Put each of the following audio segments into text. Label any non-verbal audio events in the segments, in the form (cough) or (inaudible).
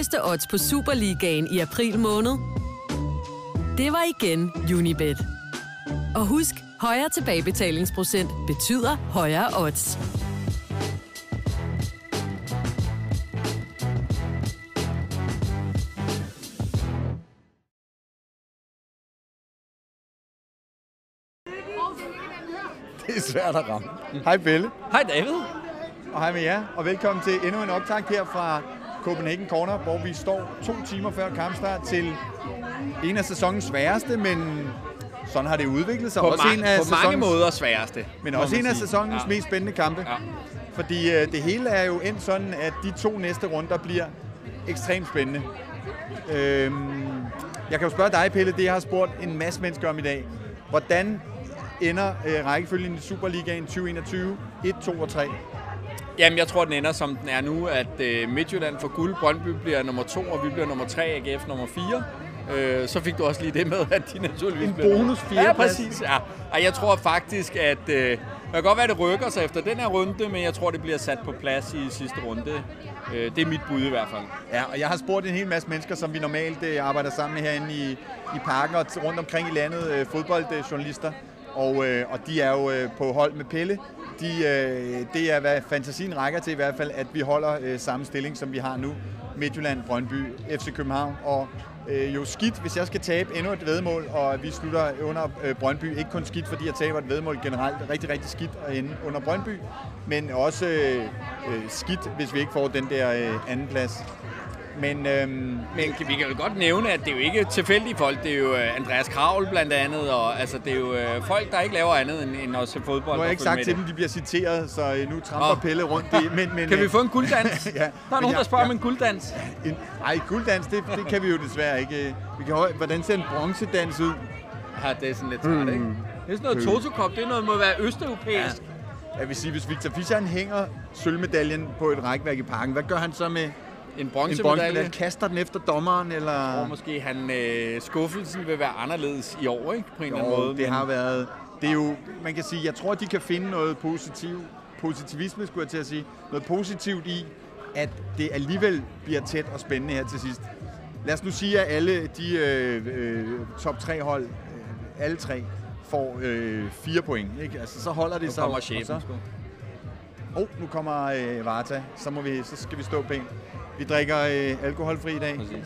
De højeste odds på Superligaen i april måned. Det var igen Unibet. Og husk, højere tilbagebetalingsprocent betyder højere odds. Det er svært at ramme. Hej Belle, Hej David. og hej med jer, og velkommen til endnu en optag her fra Copenhagen Corner, hvor vi står to timer før kampstart til en af sæsonens sværeste, men sådan har det udviklet sig. På, også ma- en af på mange sæsonens, måder sværeste. Men også man en af sæsonens ja. mest spændende kampe. Ja. Fordi øh, det hele er jo endt sådan, at de to næste runder bliver ekstremt spændende. Øhm, jeg kan jo spørge dig, Pelle, det jeg har spurgt en masse mennesker om i dag. Hvordan ender øh, rækkefølgen i Superligaen 2021? 1, 2 og 3. Jamen, jeg tror, den ender som den er nu, at øh, Midtjylland får guld, Brøndby bliver nummer to, og vi bliver nummer tre, AGF nummer fire. Øh, så fik du også lige det med, at de naturligvis En bliver bonus nummer- Ja, præcis. Ja. Og jeg tror faktisk, at øh, det kan godt være, at det rykker sig efter den her runde, men jeg tror, det bliver sat på plads i sidste runde. Øh, det er mit bud i hvert fald. Ja, og jeg har spurgt en hel masse mennesker, som vi normalt øh, arbejder sammen med herinde i, i parken og t- rundt omkring i landet, øh, fodboldjournalister. Og, øh, og de er jo øh, på hold med Pelle. De, øh, det er, hvad fantasien rækker til i hvert fald, at vi holder øh, samme stilling, som vi har nu. Midtjylland, Brøndby, FC København. Og øh, jo skidt, hvis jeg skal tabe endnu et vedmål, og vi slutter under øh, Brøndby. Ikke kun skidt, fordi jeg taber et vedmål generelt. Rigtig, rigtig skidt at ende under Brøndby. Men også øh, øh, skidt, hvis vi ikke får den der øh, anden plads. Men øhm, Men vi kan jo godt nævne, at det er jo ikke tilfældige folk. Det er jo øh, Andreas Kravl blandt andet, og altså, det er jo øh, folk, der ikke laver andet end, end at se fodbold. nu har jeg ikke sagt til det. dem, de bliver citeret, så øh, nu tramper Nå. Pelle rundt. i. Men, men, Kan vi øh, få en gulddans? (laughs) ja, Der er nogen, der jeg- spørger om jeg- en gulddans. En, ej, gulddans, det, det kan vi jo desværre ikke. Vi kan hvordan ser en bronzedans ud? Ja, det er sådan lidt træt, ikke? Det er sådan noget Toto-kop. Det er noget, der må være østeuropæisk. Jeg vil sige, hvis Victor Fischer han hænger sølvmedaljen på et rækværk i parken, hvad gør han så med En en bronzemedalje. bronzemedalje? Kaster den efter dommeren, eller? Og måske han, øh, skuffelsen vil være anderledes i år, ikke? På en eller anden Jo, måde. det men- har været... Det er jo, man kan sige, jeg tror, de kan finde noget positivt, positivisme, skulle jeg til at sige, noget positivt i, at det alligevel bliver tæt og spændende her til sidst. Lad os nu sige, at alle de øh, øh, top tre hold, øh, alle tre, får øh, fire point. Ikke? Altså, så holder det Nu sig. kommer og chefen, så, sgu. oh, nu kommer øh, Varta. Så, må vi, så skal vi stå pænt. Vi drikker øh, alkoholfri i dag. Præcis.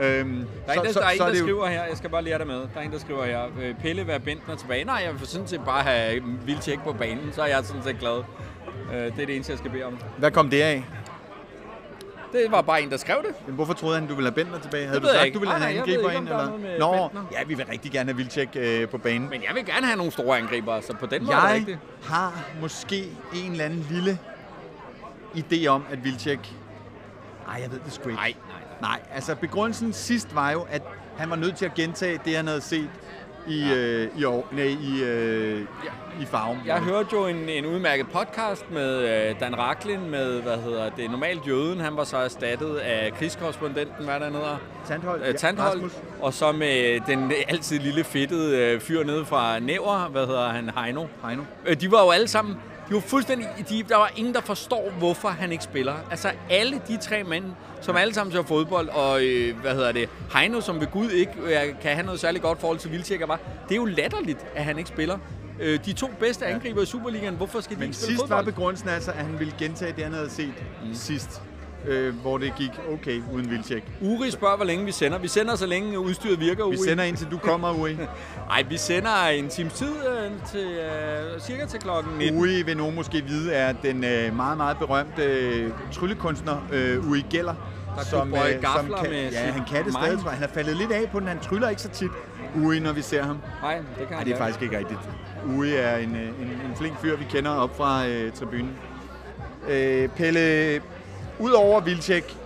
Øhm, Der er en, der, der, er en, er der det jo- skriver her, jeg skal bare lære dig med, der er en, der skriver her, øh, Pelle, Bentner tilbage. Nej, jeg vil sådan set bare have vild tjek på banen, så er jeg sådan set glad. Øh, det er det eneste, jeg skal bede om. Hvad kom det af? Det var bare en, der skrev det. Men hvorfor troede han, du ville have Bentner tilbage? Havde ved du jeg sagt, ikke. du ville have en jeg ved angriber ind? der er Eller? Nå, Bentner. ja, vi vil rigtig gerne have Vildtjek øh, på banen. Men jeg vil gerne have nogle store angriber, så på den måde er det jeg rigtigt. har måske en eller anden lille idé om, at Vildtjek... Nej, jeg ved det sgu ikke. Nej, nej, Nej, altså begrundelsen sidst var jo, at han var nødt til at gentage det, han havde set i, Ja. øh, i, år, nej, i, øh, Ja. i farven. Jeg hørte jo en, en udmærket podcast med øh, Dan Raklin med, hvad hedder det, normalt jøden. Han var så erstattet af krigskorrespondenten, hvad der hedder, Tandhold. øh, Tandhold. Rasmus. Og så med den altid lille fedtede øh, fyr nede fra Næver, hvad hedder han, Heino. Heino. Øh, de var jo alle sammen, var fuldstændig, de, der var ingen, der forstår, hvorfor han ikke spiller. Altså alle de tre mænd, som alle sammen ser fodbold, og øh, hvad hedder det, Heino, som ved Gud ikke øh, kan have noget særligt godt forhold til Vildtjekker, var, det er jo latterligt, at han ikke spiller. Øh, de to bedste angriber i Superligaen, hvorfor skal de Men ikke spille sidst var fodbold? begrundelsen altså, at han ville gentage det, han havde set mm. sidst. Øh, hvor det gik okay uden Vildtjek. Uri spørger, hvor længe vi sender. Vi sender, så længe udstyret virker, Uri. Vi sender indtil du kommer, Uri. (laughs) Ej, vi sender en times tid øh, til, øh, cirka til klokken 19. Uri vil nogen måske vide, er den øh, meget, meget berømte øh, tryllekunstner øh, Uri Geller. Der kunne bøje gafler kan, med Ja, han kan det stadig, mime. tror jeg. Han er faldet lidt af på den. Han tryller ikke så tit, Uri, når vi ser ham. Nej, det kan Nej, han det er gøre. faktisk ikke rigtigt. Uri er en, øh, en, en flink fyr, vi kender op fra øh, tribunen. Øh, Pelle, udover Vildtjek,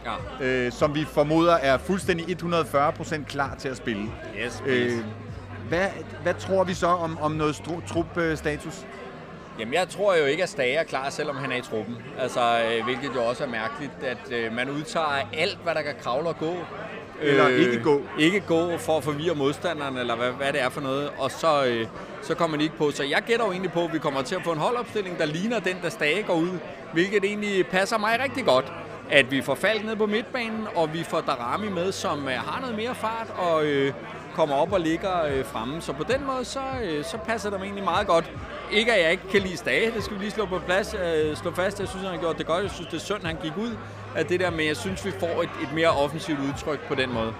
Ja. øh, som vi formoder er fuldstændig 140% klar til at spille. Yes, Øh, please. hvad, hvad tror vi så om, om noget stru- trup-status? Jamen, jeg tror jo ikke, at Stage er klar, selvom han er i truppen. Altså, øh, hvilket jo også er mærkeligt, at øh, man udtager alt, hvad der kan kravle og gå. Eller ikke gå. Ikke gå for at forvirre modstanderen, eller hvad, hvad det er for noget. Og så, øh, så kommer de ikke på. Så jeg gætter jo egentlig på, at vi kommer til at få en holdopstilling, der ligner den, der Stage går ud. Hvilket egentlig passer mig rigtig godt. at vi får Falk ned på midtbanen, og vi får Darami med, som øh, har noget mere fart og øh, kommer op og ligger øh, fremme. Så på den måde, så, øh, så passer det mig egentlig meget godt. Ikke at jeg ikke kan lide Stage, det skal vi lige slå på plads, øh, slå fast. Jeg synes, han har gjort det godt. Jeg synes, det er synd, han gik ud af det der, men jeg synes, vi får et, et mere offensivt udtryk på den måde.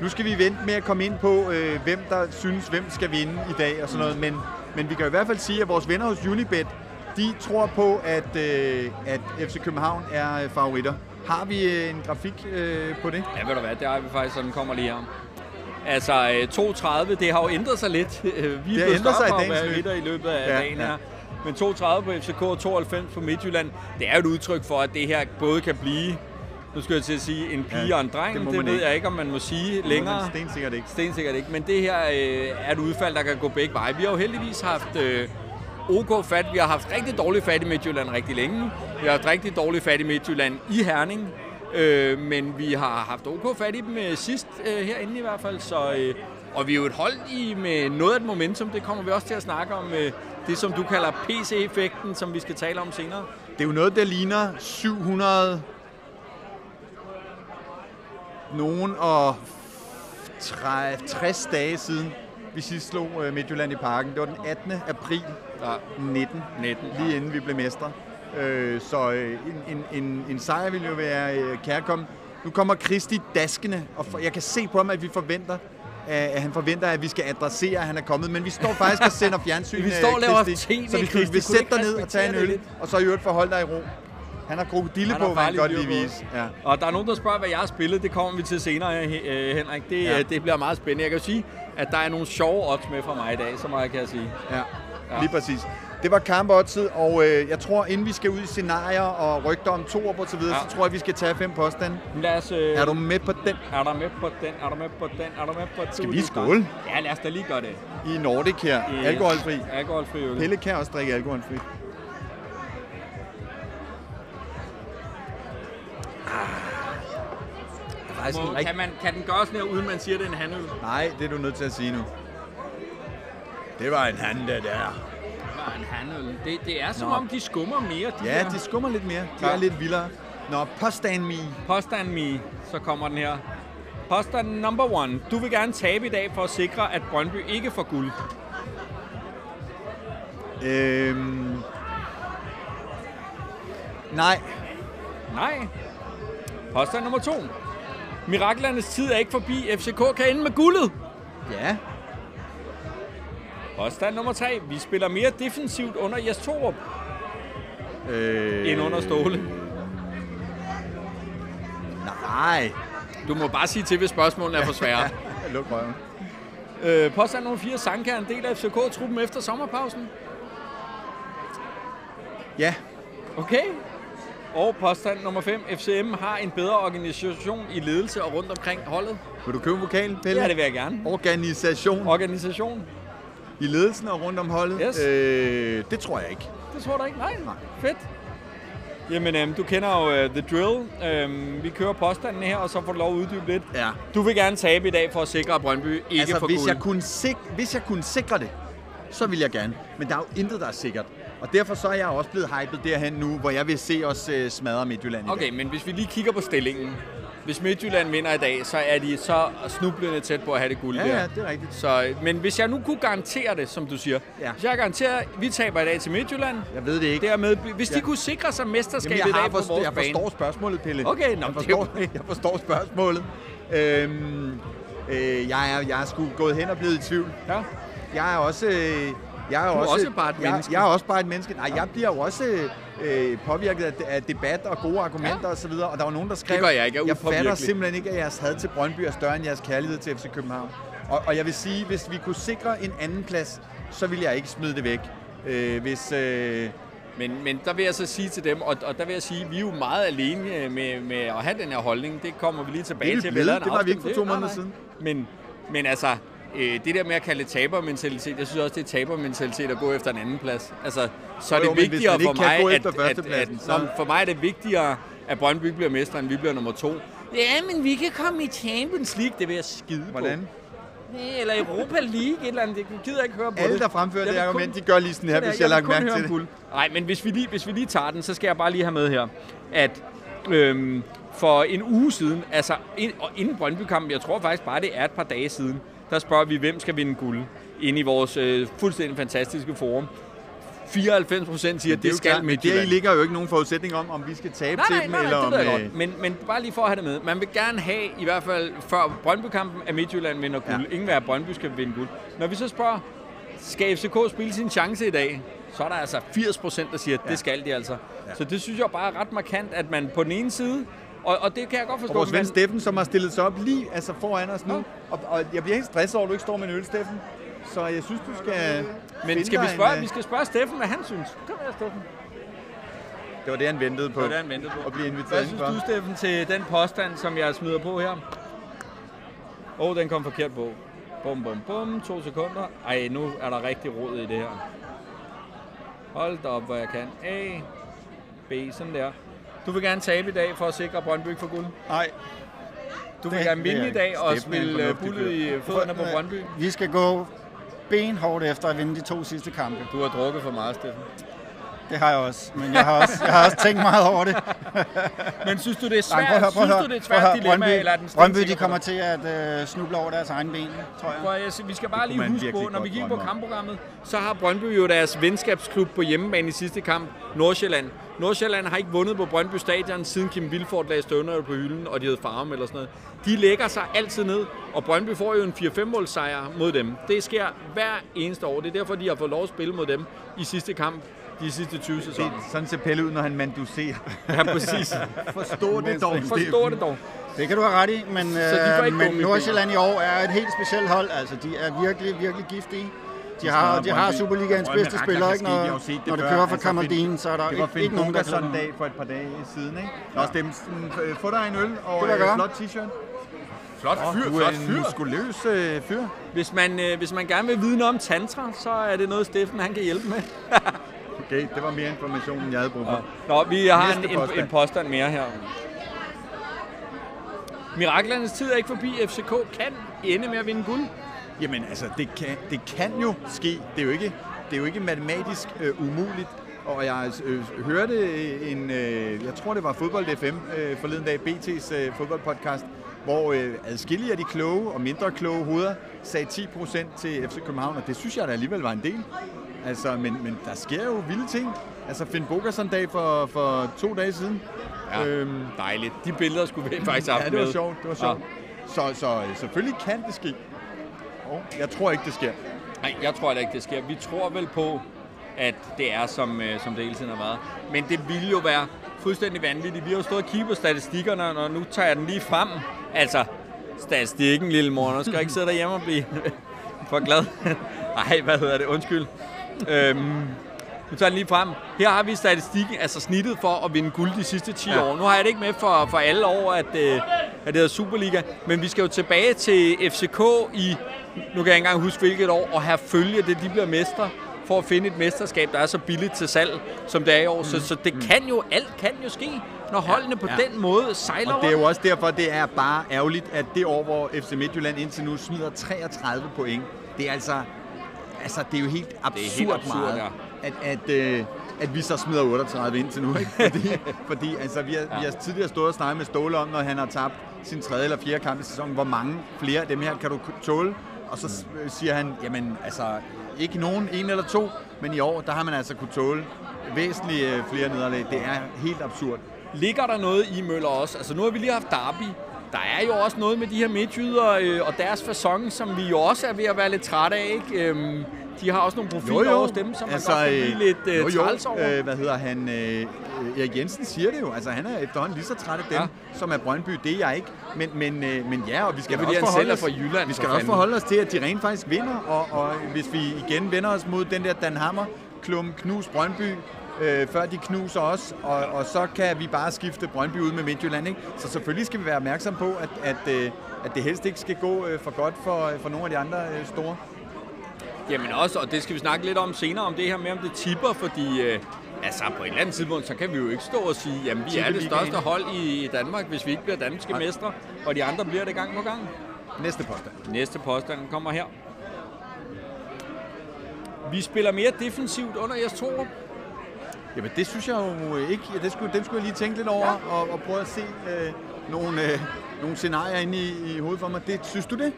Nu skal vi vente med at komme ind på, øh, hvem der synes, hvem skal vinde i dag og sådan noget. Men, men vi kan i hvert fald sige, at vores venner hos Unibet, de tror på, at, øh, at FC København er øh, favoritter. Har vi øh, en grafik øh, på det? Ja, ved du hvad, det har vi faktisk, så den kommer lige her. Altså, øh, 2.30, det har jo ændret sig lidt. (laughs) Vi er Det blevet ændret sig i dagens løb. i løbet af Ja, dagen ja. her. Men 2.30 på FCK og 92 på Midtjylland, det er jo et udtryk for, at det her både kan blive, nu skal jeg til at sige, en pige Ja, og en dreng. det Det, det ved ikke. jeg ikke, om man må sige længere. Sten sikkert ikke. Stensikkert ikke, men det her øh, er et udfald, der kan gå begge veje. Vi har jo heldigvis haft øh, OK fat. Vi har haft rigtig dårligt fat i Midtjylland rigtig længe. Vi har haft rigtig dårligt fat i Midtjylland i Herning. Øh, men vi har haft OK fat i dem øh, sidst øh, herinde i hvert fald. Så, øh, og vi er jo et hold i med noget af et momentum. Det kommer vi også til at snakke om. Øh, det, som du kalder PC-effekten, som vi skal tale om senere. Det er jo noget, der ligner 700 nogen og 60 dage siden, vi sidst slog øh, Midtjylland i parken. Det var den 18. april Ja, 19, 19. lige inden vi blev mestre. Øh, så øh, en, en, en, en sejr ville jo være øh, kærkommen. Nu kommer Kristi daskende, og for, jeg kan se på ham, at vi forventer, at han forventer, at vi skal adressere, at han er kommet. Men vi står faktisk og sender fjernsyn, (laughs) Vi står og øh, laver. TV, Så hvis du vil sætte dig ned og tage en øl, og så i øvrigt forholde dig i ro. Han har krokodille på, hvad han godt lige vise. Ja. Og der er nogen, der spørger, hvad jeg har spillet. Det kommer vi til senere, øh, Henrik. Det, ja. det bliver meget spændende. Jeg kan jo sige, at der er nogle sjove odds med fra mig i dag, så meget kan jeg sige. Ja, Ja. lige præcis. Det var kampoddset, og øh, jeg tror, inden vi skal ud i scenarier og rygter om to op og så videre, Ja. så tror jeg, vi skal tage fem påstande. Lad os, øh, Er du med på den? er der med på den? Er du med på den? Er du med på den? Skal vi skåle? Ja, lad os da lige gøre det. I Nordic her. I- Alkoholfri. Alkoholfri øl. Pelle kan også drikke alkoholfri. Må, kan, man, kan den gøres sådan her, uden man siger, det er en handøl? Nej, det er du nødt til at sige nu. Det var en hand, det der. En handøl. Det, det er som Nå. om, de skummer mere. De Ja, der. de skummer lidt mere. De Ja. er lidt vildere. Nå, påstand me. Påstand me, så kommer den her. Påstand number one. Du vil gerne tabe i dag for at sikre, at Brøndby ikke får guld. Øhm... Nej. Nej. Påstand nummer to. Miraklernes tid er ikke forbi. FCK kan ende med guldet. Ja. Påstand nummer tre. Vi spiller mere defensivt under Jes Torup Øh... end under Ståle. Nej. Du må bare sige til, hvis spørgsmålene er for svære. (laughs) Luk røven. øh, påstand nummer 4. Sanka er en del af FCK-truppen efter sommerpausen. Ja. Okay. Og påstand nummer 5. FCM har en bedre organisation i ledelse og rundt omkring holdet. Vil du købe en vokal, Pelle? Ja, det vil jeg gerne. Organisation Organisation. I ledelsen og rundt om holdet? Yes. Øh, det tror jeg ikke. Det tror du ikke? Nej. Nej. Fedt. Jamen, øhm, du kender jo uh, The Drill. Øhm, vi kører påstanden her, og så får du lov at uddybe lidt. Ja. Du vil gerne tabe i dag for at sikre, at Brøndby ikke Altså, får hvis guld. jeg, kunne sik- hvis jeg kunne sikre det, så vil jeg gerne. Men der er jo intet, der er sikkert. Og derfor så er jeg også blevet hypet derhen nu, hvor jeg vil se os øh, smadre Midtjylland i Okay, dag. men hvis vi lige kigger på stillingen. Hvis Midtjylland vinder i dag, så er de så snublende tæt på at have det guld Ja, der. ja, det er rigtigt. Så, men hvis jeg nu kunne garantere det, som du siger. Ja. Hvis jeg garanterer, at vi taber i dag til Midtjylland. Jeg ved det ikke. Dermed, hvis de Ja. kunne sikre sig mesterskabet Jamen, i jeg, dag på vores jeg bane. forstår spørgsmålet, Pelle. Okay, nå, jeg, forstår, (laughs) jeg forstår spørgsmålet. Øhm, øh, jeg, er, jeg er sgu gået hen og blevet i tvivl. Ja. Jeg er også... Øh, jeg er Du også, også bare et jeg, menneske. Jeg er også bare et menneske. Nej, jeg bliver jo også øh, påvirket af, af debat og gode argumenter Ja. og så videre. Og der var nogen, der skrev... gør jeg ikke. Jeg er jeg fatter simpelthen ikke, at jeres had til Brøndby er større end jeres kærlighed til FC København. Og, og jeg vil sige, hvis vi kunne sikre en anden plads, så vil jeg ikke smide det væk. Øh, hvis... Øh, Men, men der vil jeg så sige til dem, og, og der vil jeg sige, at vi er jo meget alene øh, med, med at have den her holdning. Det kommer vi lige tilbage Det til. blevet. Det var vi ikke for to Det- måneder nej. Men, men altså, øh, det der med at kalde det tabermentalitet, jeg synes også, det er tabermentalitet at gå efter en anden plads. Altså, så er det jo, vigtigere for mig, at, at, at, så- men for mig er det vigtigere, at Brøndby bliver mestre, end vi bliver nummer to. Ja, men vi kan komme i Champions League, det vil jeg skide på. hvordan? Nej, Eller Europa League, et eller andet. Det gider jeg ikke høre på Alle, det. der fremfører Jeg det vil argument, kun- de gør lige sådan her, Sådan hvis jeg vil lagt mærke høre til det. guld. Nej, men hvis vi, lige, hvis vi lige tager den, så skal jeg bare lige have med her, at øhm, for en uge siden, altså ind, og inden Brøndby-kampen, jeg tror faktisk bare, det er et par dage siden, der spørger vi, hvem skal vinde guld inde i vores øh, fuldstændig fantastiske forum. 94 procent siger, at det, det skal klart, Men der ligger jo ikke nogen forudsætning om, om vi skal tabe Nej, til nej, dem, nej, eller det om... ved jeg øh, godt. Men, men bare lige for at have det med. Man vil gerne have, i hvert fald før Brøndby-kampen, at Midtjylland vinder guld. Ja. Ja. Ingen vil have, at Brøndby skal vinde guld. Når vi så spørger, skal FCK spille sin chance i dag? Så er der altså 80 procent, der siger, at det skal de altså. Så det synes jeg bare er ret markant, at man på den ene side, og, og det kan jeg godt Og forstå, vores ven Steffen, som har stillet sig op lige altså foran os nu. Ja. Og, og jeg bliver helt stresset over, at du ikke står med en øl, Steffen. Så jeg synes, du skal men skal vi dig en, spørge, øh, vi skal spørge Steffen, hvad han synes. Kom her, Steffen. Det var det, han ventede på. Det var det, han ventede på. At blive inviteret Hvad synes du, Steffen, til den påstand, som jeg smider på her? Åh, oh, den kom forkert på. Bum, bum, bum. To sekunder. Ej, nu er der rigtig rod i det her. Hold da op, hvor jeg kan. A, B, sådan der. Du vil gerne tabe i dag for at sikre, at Brøndby får guld. Nej, Du vil Det gerne vinde i dag og spille øh, bullet i fødderne på Brøndby. vi skal gå benhårdt efter at vinde de to sidste kampe. Du har drukket for meget, Steffen. Det har jeg også, men jeg har også, jeg har også tænkt meget over det. (laughs) Men synes du, det er svært? Nej, prøv at høre, prøv synes du, det er et Prøv svært høre. dilemma, Brøndby, eller er den Brøndby de kommer til at øh, snuble over deres egen ben, tror jeg. Prøv vi skal bare lige huske på, når vi kigger på kampprogrammet, så har Brøndby jo deres venskabsklub på hjemmebane i sidste kamp, Nordsjælland. Nordsjælland har ikke vundet på Brøndby Stadion, siden Kim Vilfort lagde støvner på hylden, og de hed farm eller sådan noget. De lægger sig altid ned, og Brøndby får jo en 4-5 måls sejr mod dem. Det sker hver eneste år. Det er derfor, de har fået lov at spille mod dem i sidste kamp, de sidste 20 Det, sæsoner. sådan ser Pelle ud, når han manduserer. Ja, præcis. (laughs) Forstå det dog, Forstår det dog. Det kan du have ret i, men, øh, ikke men Nordsjælland i år er et helt specielt hold. Altså, de er virkelig, virkelig giftige. De har, de har Superligaens Brøndby bedste kan ikke? Når, det når det kører for Altså, Kamaldin, så er der Det var ikke, ikke nogen, der Bogason kan dag for et par dage siden, ikke? Nå, Steffen, øh, få dig en øl og en flot t-shirt. Flot fyr, er flot en fyr. muskuløs øh, fyr. Hvis man, øh, hvis man gerne vil vide noget om tantra, så er det noget, Steffen han kan hjælpe med. (laughs) Okay, det var mere information, end jeg havde brug for. Nå, vi har en, Næste en, påstand. en påstand mere her. Miraklernes tid er ikke forbi. FCK kan ende med at vinde guld. Jamen altså, det kan, det kan jo ske. Det er jo ikke, det er jo ikke matematisk øh, umuligt. Og jeg øh, hørte en, øh, jeg tror det var Fodbold FM øh, forleden dag, BT's øh, fodboldpodcast, hvor øh, adskillige af de kloge og mindre kloge hoveder sagde 10% til FC København, og det synes jeg da alligevel var en del. Altså, men, men der sker jo vilde ting. Altså, Finn Bogason dag for, for to dage siden. Ja. Øhm, Dejligt. De billeder skulle vi faktisk have ja, det var med. sjovt. Det var sjovt. Så, så øh, selvfølgelig kan det ske. Og jeg tror ikke, det sker. Nej, jeg tror heller ikke, det sker. Vi tror vel på, at det er, som, øh, som det hele tiden har været. Men det ville jo være fuldstændig vanvittigt. Vi har jo stået og kigget på statistikkerne, og nu tager jeg den lige frem. Altså, statistikken, lille mor. Nu skal jeg ikke sidde derhjemme og blive (laughs) for glad. Nej, hvad hedder det? Undskyld. Øhm, nu tager jeg lige frem. Her har vi statistikken, altså snittet for at vinde guld de sidste 10 ja. år. Nu har jeg det ikke med for, for alle år, at, øh, at det hedder Superliga. Men vi skal jo tilbage til FCK i, nu kan jeg ikke engang huske hvilket år, og have følge det, de bliver mestre for at finde et mesterskab, der er så billigt til salg, som det er i år. Så, så det kan jo, alt kan jo ske, når holdene på Mm. ja. den måde sejler Og det er jo også derfor, det er bare ærgerligt, at det år, hvor FC Midtjylland indtil nu smider 33 point, det er altså, altså det er jo helt absurd, helt absurd, meget, ja. at, at, øh, at vi så smider 38 indtil nu. Ikke? Fordi, (laughs) fordi altså, vi, har, ja. vi har tidligere stået og snakket med Ståle om, når han har tabt sin tredje eller fjerde kamp i sæsonen, hvor mange flere af dem her kan du tåle? Og så s- siger han, jamen altså, ikke nogen, en eller to, men i år, der har man altså kunne tåle væsentligt øh, flere nederlag. Det er helt absurd. Ligger der noget i Møller også? Altså nu har vi lige haft Derby. Der er jo også noget med de her midtjyder øh, og deres fasong, som vi jo også er ved at være lidt trætte af. Ikke? Øhm, de har også nogle profiler over dem, som man godt kan blive lidt øh, jo, jo. over. Øh, hvad hedder han? Øh, Erik Jensen siger det jo. Altså, han er efterhånden lige så træt af dem, Ja. som er Brøndby. Det er jeg ikke. Men, men, øh, men ja, og vi skal Ja, også forholde os, fra Jylland, vi skal for også forholde os til, at de rent faktisk vinder. Og, og hvis vi igen vender os mod den der Dan Hammer, klum knus Brøndby, øh, før de knuser os, og, og så kan vi bare skifte Brøndby ud med Midtjylland. Ikke? Så selvfølgelig skal vi være opmærksom på, at, at, øh, at det helst ikke skal gå øh, for godt for, for nogle af de andre øh, store. Jamen også, og det skal vi snakke lidt om senere, om det her med, om det tipper, fordi øh, altså på et eller andet tidspunkt, så kan vi jo ikke stå og sige, jamen vi er det største hold i, Danmark, hvis vi ikke bliver danske Nej. mestre, og de andre bliver det gang på gang. Næste påstand. Næste påstand kommer her. Vi spiller mere defensivt under Jes Torup. Jamen det synes jeg jo ikke. Det skulle, den skulle jeg lige tænke lidt over ja. og, og prøve at se øh, nogle, øh, nogle scenarier inde i, i hovedet for mig. Det, synes du det?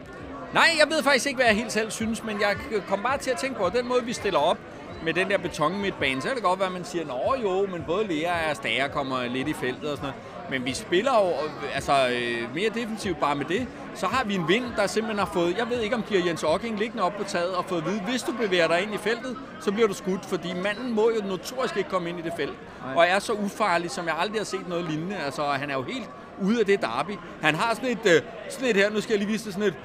Nej, jeg ved faktisk ikke, hvad jeg helt selv synes, men jeg kom bare til at tænke på, at den måde, vi stiller op med den der beton midtbane, så kan det godt være, at man siger, nå jo, men både Lea og Stager kommer lidt i feltet og sådan noget. Men vi spiller jo altså, øh, mere defensivt bare med det. Så har vi en vind, der simpelthen har fået... Jeg ved ikke, om de har Jens Ocking liggende op på taget og fået at vide, hvis du bevæger dig ind i feltet, så bliver du skudt. Fordi manden må jo notorisk ikke komme ind i det felt. Nej. Og er så ufarlig, som jeg aldrig har set noget lignende. Altså, han er jo helt ude af det derby. Han har sådan et, øh, sådan et her, nu skal jeg lige vise det, sådan et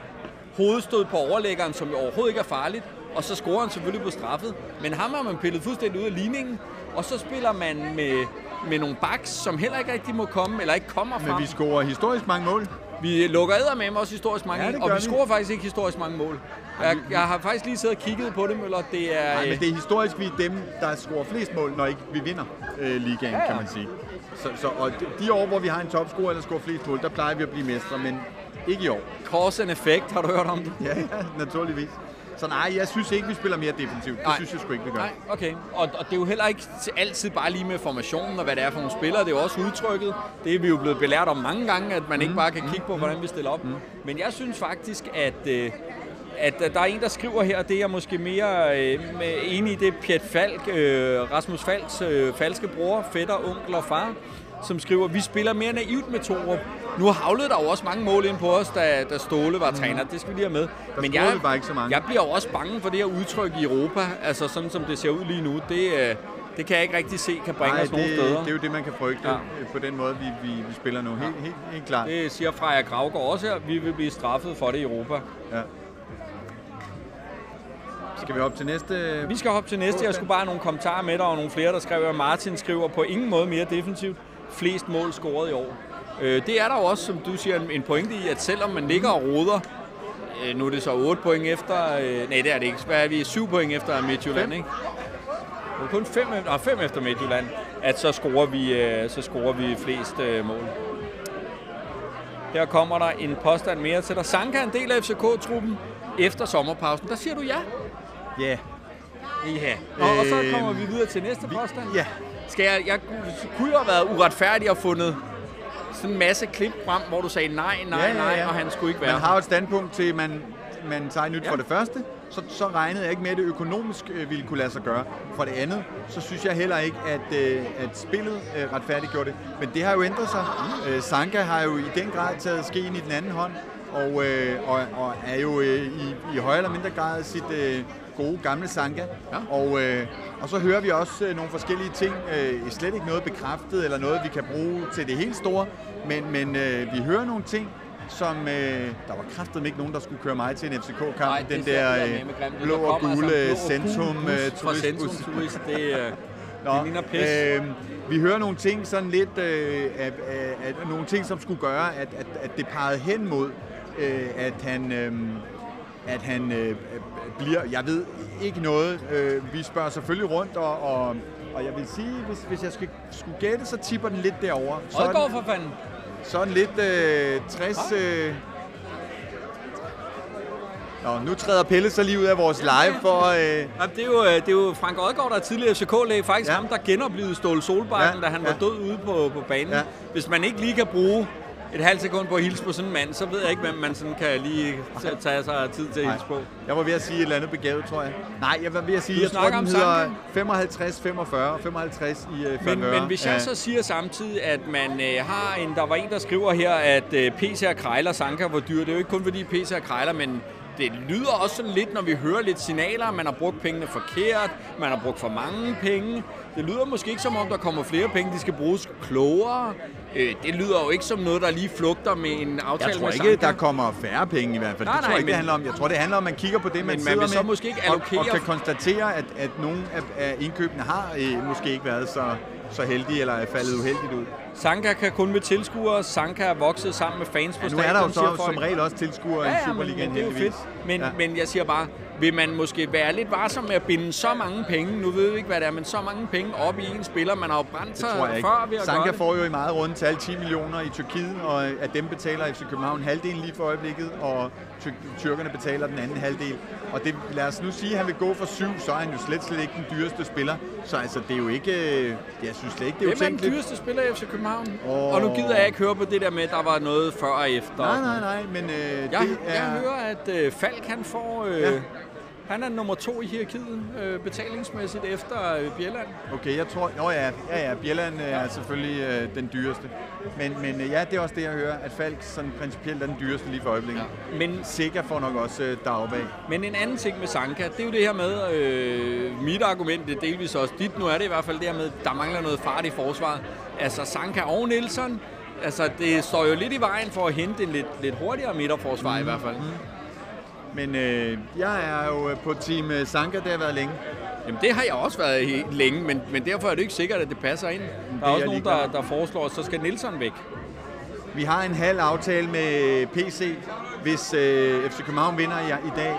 hovedstød på overlæggeren, som jo overhovedet ikke er farligt. Og så scorer han selvfølgelig på straffet. Men ham har man pillet fuldstændig ud af ligningen. Og så spiller man med, med nogle backs, som heller ikke rigtig må komme, eller ikke kommer frem. Men vi scorer historisk mange mål. Vi lukker æder med også historisk mange, ja, og vi, vi scorer faktisk ikke historisk mange mål. Jeg, jeg har faktisk lige siddet og kigget på det, Møller. Det er, Nej, men det er historisk, vi er dem, der scorer flest mål, når ikke vi vinder øh, ligaen, ja, ja. kan man sige. Så, så, og de år, hvor vi har en topscorer, der scorer flest mål, der plejer vi at blive mestre, men ikke i år. Cause and effect, har du hørt om det? Ja, ja naturligvis. Så nej, jeg synes ikke, vi spiller mere defensivt. Det nej. synes jeg sgu ikke, vi gør. Nej, okay. Og, og det er jo heller ikke altid bare lige med formationen og hvad det er for nogle spillere. Det er jo også udtrykket. Det er vi jo blevet belært om mange gange, at man mm. ikke bare kan kigge på, hvordan vi stiller op. Mm. Men jeg synes faktisk, at... Øh, at der er en, der skriver her, det er jeg måske mere øh, enig i, det er Piet Falk, øh, Rasmus Falks øh, falske bror, fætter, onkel og far, som skriver, vi spiller mere naivt med Torup. Nu havlede der jo også mange mål ind på os, da, da Ståle var træner. Det skal vi lige have med. Der Men jeg, var ikke så mange. jeg bliver jo også bange for det her udtryk i Europa. Altså sådan som det ser ud lige nu. Det, øh, det kan jeg ikke rigtig se kan bringe Nej, os nogen det, steder. det er jo det, man kan frygte ja. på den måde, vi, vi, vi spiller nu. Helt, ja. helt, helt klart. Det siger Freja Gravgaard også her. Vi vil blive straffet for det i Europa. Ja. Skal vi op til næste? Vi skal op til næste. Jeg skulle bare have nogle kommentarer med dig, og nogle flere, der skriver, at Martin skriver på ingen måde mere defensivt. Flest mål scoret i år. Øh, det er der jo også, som du siger, en pointe i, at selvom man ligger og roder, øh, nu er det så 8 point efter, øh, nej det er det ikke, hvad er vi, 7 point efter Midtjylland, ikke? Det er kun 5, og 5 efter Midtjylland, at så scorer vi, øh, så scorer vi flest øh, mål. Her kommer der en påstand mere til dig. Sanka er en del af FCK-truppen efter sommerpausen. Der siger du ja. Ja. Yeah. Ja. Og, og så kommer vi videre til næste påstand. Ja. Skal jeg, jeg kunne jo have været uretfærdig og fundet sådan en masse klip frem, hvor du sagde nej, nej, ja, ja, ja. nej, og han skulle ikke være Man har et standpunkt til, at man, man tager nyt ja. for det første, så, så regnede jeg ikke med, at det økonomisk øh, ville kunne lade sig gøre. For det andet, så synes jeg heller ikke, at, øh, at spillet øh, retfærdiggjorde det. Men det har jo ændret sig. Øh, Sanka har jo i den grad taget skeen i den anden hånd, og, øh, og, og er jo øh, i, i højere eller mindre grad sit øh, gode gamle Sanka. Ja. Og, øh, og så hører vi også øh, nogle forskellige ting. Øh, slet ikke noget bekræftet eller noget, vi kan bruge til det helt store. Men, men øh, vi hører nogle ting, som øh, der var kraftigt ikke nogen, der skulle køre mig til en FCK-kamp. Den der øh, blå og gule altså, Centrum øh, turistbus. Turist, det, øh, (laughs) Nå, det ligner pis. Øh, vi hører nogle ting sådan lidt, øh, af, af, af, nogle ting, som skulle gøre, at, at, at det pegede hen mod, øh, at han... Øh, at han øh, bliver, jeg ved ikke noget. Øh, vi spørger selvfølgelig rundt, og, og, og jeg vil sige, hvis, hvis jeg skal, skulle gætte, så tipper den lidt derover. Odgaard for fanden. Sådan lidt øh, 60... Øh, Nå, nu træder Pelle så lige ud af vores live for... Øh... Ja, det, er jo, øh, det er jo Frank Odgaard, der er tidligere FCK-læge. Faktisk ja. ham, der genoplevede Ståle Solbakken, ja. da han ja. var død ude på, på banen. Ja. Hvis man ikke lige kan bruge et halvt sekund på at hilse på sådan en mand, så ved jeg ikke, hvem man sådan kan lige tage sig tid til at hilse på. Jeg var ved at sige et eller andet begavet, tror jeg. Nej, jeg var ved at sige, du jeg tror, den hedder 55, 45, 55 i uh, men, men hvis jeg ja. så siger samtidig, at man uh, har en, der var en, der skriver her, at uh, PC og Krejler Sanka var dyr. Det er jo ikke kun fordi PC og Krejler, men det lyder også sådan lidt, når vi hører lidt signaler, man har brugt pengene forkert, man har brugt for mange penge. Det lyder måske ikke som om, der kommer flere penge, de skal bruges klogere. Øh, det lyder jo ikke som noget, der lige flugter med en aftale Jeg tror ikke, der kommer færre penge i hvert fald. Nej, det tror jeg ikke, men, det handler om. Jeg tror, det handler om, at man kigger på det, man men sidder man så med, måske ikke allokere... og, og kan konstatere, at, at nogle af, af indkøbene har øh, måske ikke været så, så heldige, eller er faldet uheldigt ud. Sanka kan kun med tilskuere. Sanka er vokset sammen med fans på Ja, nu stadion, er der jo så folk. som regel også tilskuere Ja, i ja, men, Superligaen. men det er jo fedt. Men, Ja. men jeg siger bare, vil man måske være lidt varsom med at binde så mange penge, nu ved vi ikke, hvad det er, men så mange penge op i en spiller, man har jo brændt sig før ved at Sanka gøre får jo i meget rundt tal 10 millioner i Tyrkiet, og af dem betaler FC København halvdelen lige for øjeblikket, og ty- tyrkerne betaler den anden halvdel. Og det, lad os nu sige, at han vil gå for syv, så er han jo slet, slet ikke den dyreste spiller. Så altså, det er jo ikke... øh, Jeg synes slet ikke, det er Hvem er den dyreste spiller i FC København? Åh. Og nu gider jeg ikke høre på det der med, at der var noget før og efter. og Nej, nej, nej, men øh, Jeg, det er... jeg hører, at øh, Falk han får... Øh, Ja. Han er nummer to i hierarkiet øh, betalingsmæssigt efter øh, Bjelland. Okay, jeg tror... Nå ja, ja, ja Bjelland øh, er selvfølgelig øh, den dyreste. Men, men øh, ja, det er også det, jeg hører, at Falk sådan principielt er den dyreste lige for øjeblikket. Ja. Men Sikker får nok også øh, af. Men en anden ting med Sanka, det er jo det her med, øh, mit argument, det er delvis også dit, nu er det i hvert fald det her med, der mangler noget fart i forsvaret. Altså Sanka og Nielsen, altså det står jo lidt i vejen for at hente en lidt, lidt hurtigere midterforsvar mm. i hvert fald. Men øh, jeg er jo øh, på team øh, Sanka, det har været længe. Jamen det har jeg også været helt længe, men, men derfor er det ikke sikkert, at det passer ind. Der er er også nogen, der, der foreslår, at så skal Nielsen væk. Vi har en halv aftale med PC, hvis øh, FC København vinder i, i dag.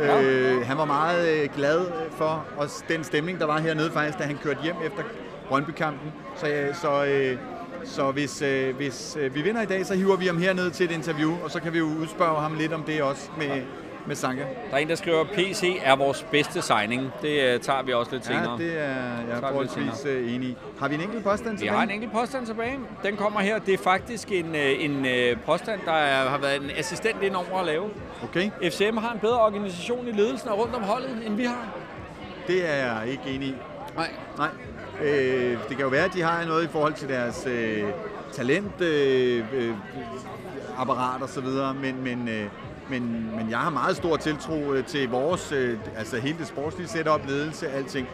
Ja. Øh, han var meget øh, glad for os, den stemning, der var hernede faktisk, da han kørte hjem efter Brøndby-kampen. Så, øh, så, øh, så hvis, øh, hvis øh, vi vinder i dag, så hiver vi ham herned til et interview, og så kan vi jo udspørge ham lidt om det også med, med Sanka. Der er en, der skriver, PC er vores bedste signing. Det øh, tager vi også lidt Ja, senere. det er jeg vi forholdsvis øh, enig i. Har vi en enkelt påstand Vi tilbage? har en enkelt påstand tilbage. Den kommer her. Det er faktisk en, øh, en øh, påstand, der er, har været en assistent ind over at lave. Okay, FCM har en bedre organisation i ledelsen og rundt om holdet, end vi har. det er jeg ikke enig i. Nej. Nej. Øh, det kan jo være, at de har noget i forhold til deres øh, talent, øh, øh, apparat og så videre, men, men, øh, men, men jeg har meget stor tiltro øh, til vores, øh, altså hele det sportslige setup, ledelse, alting.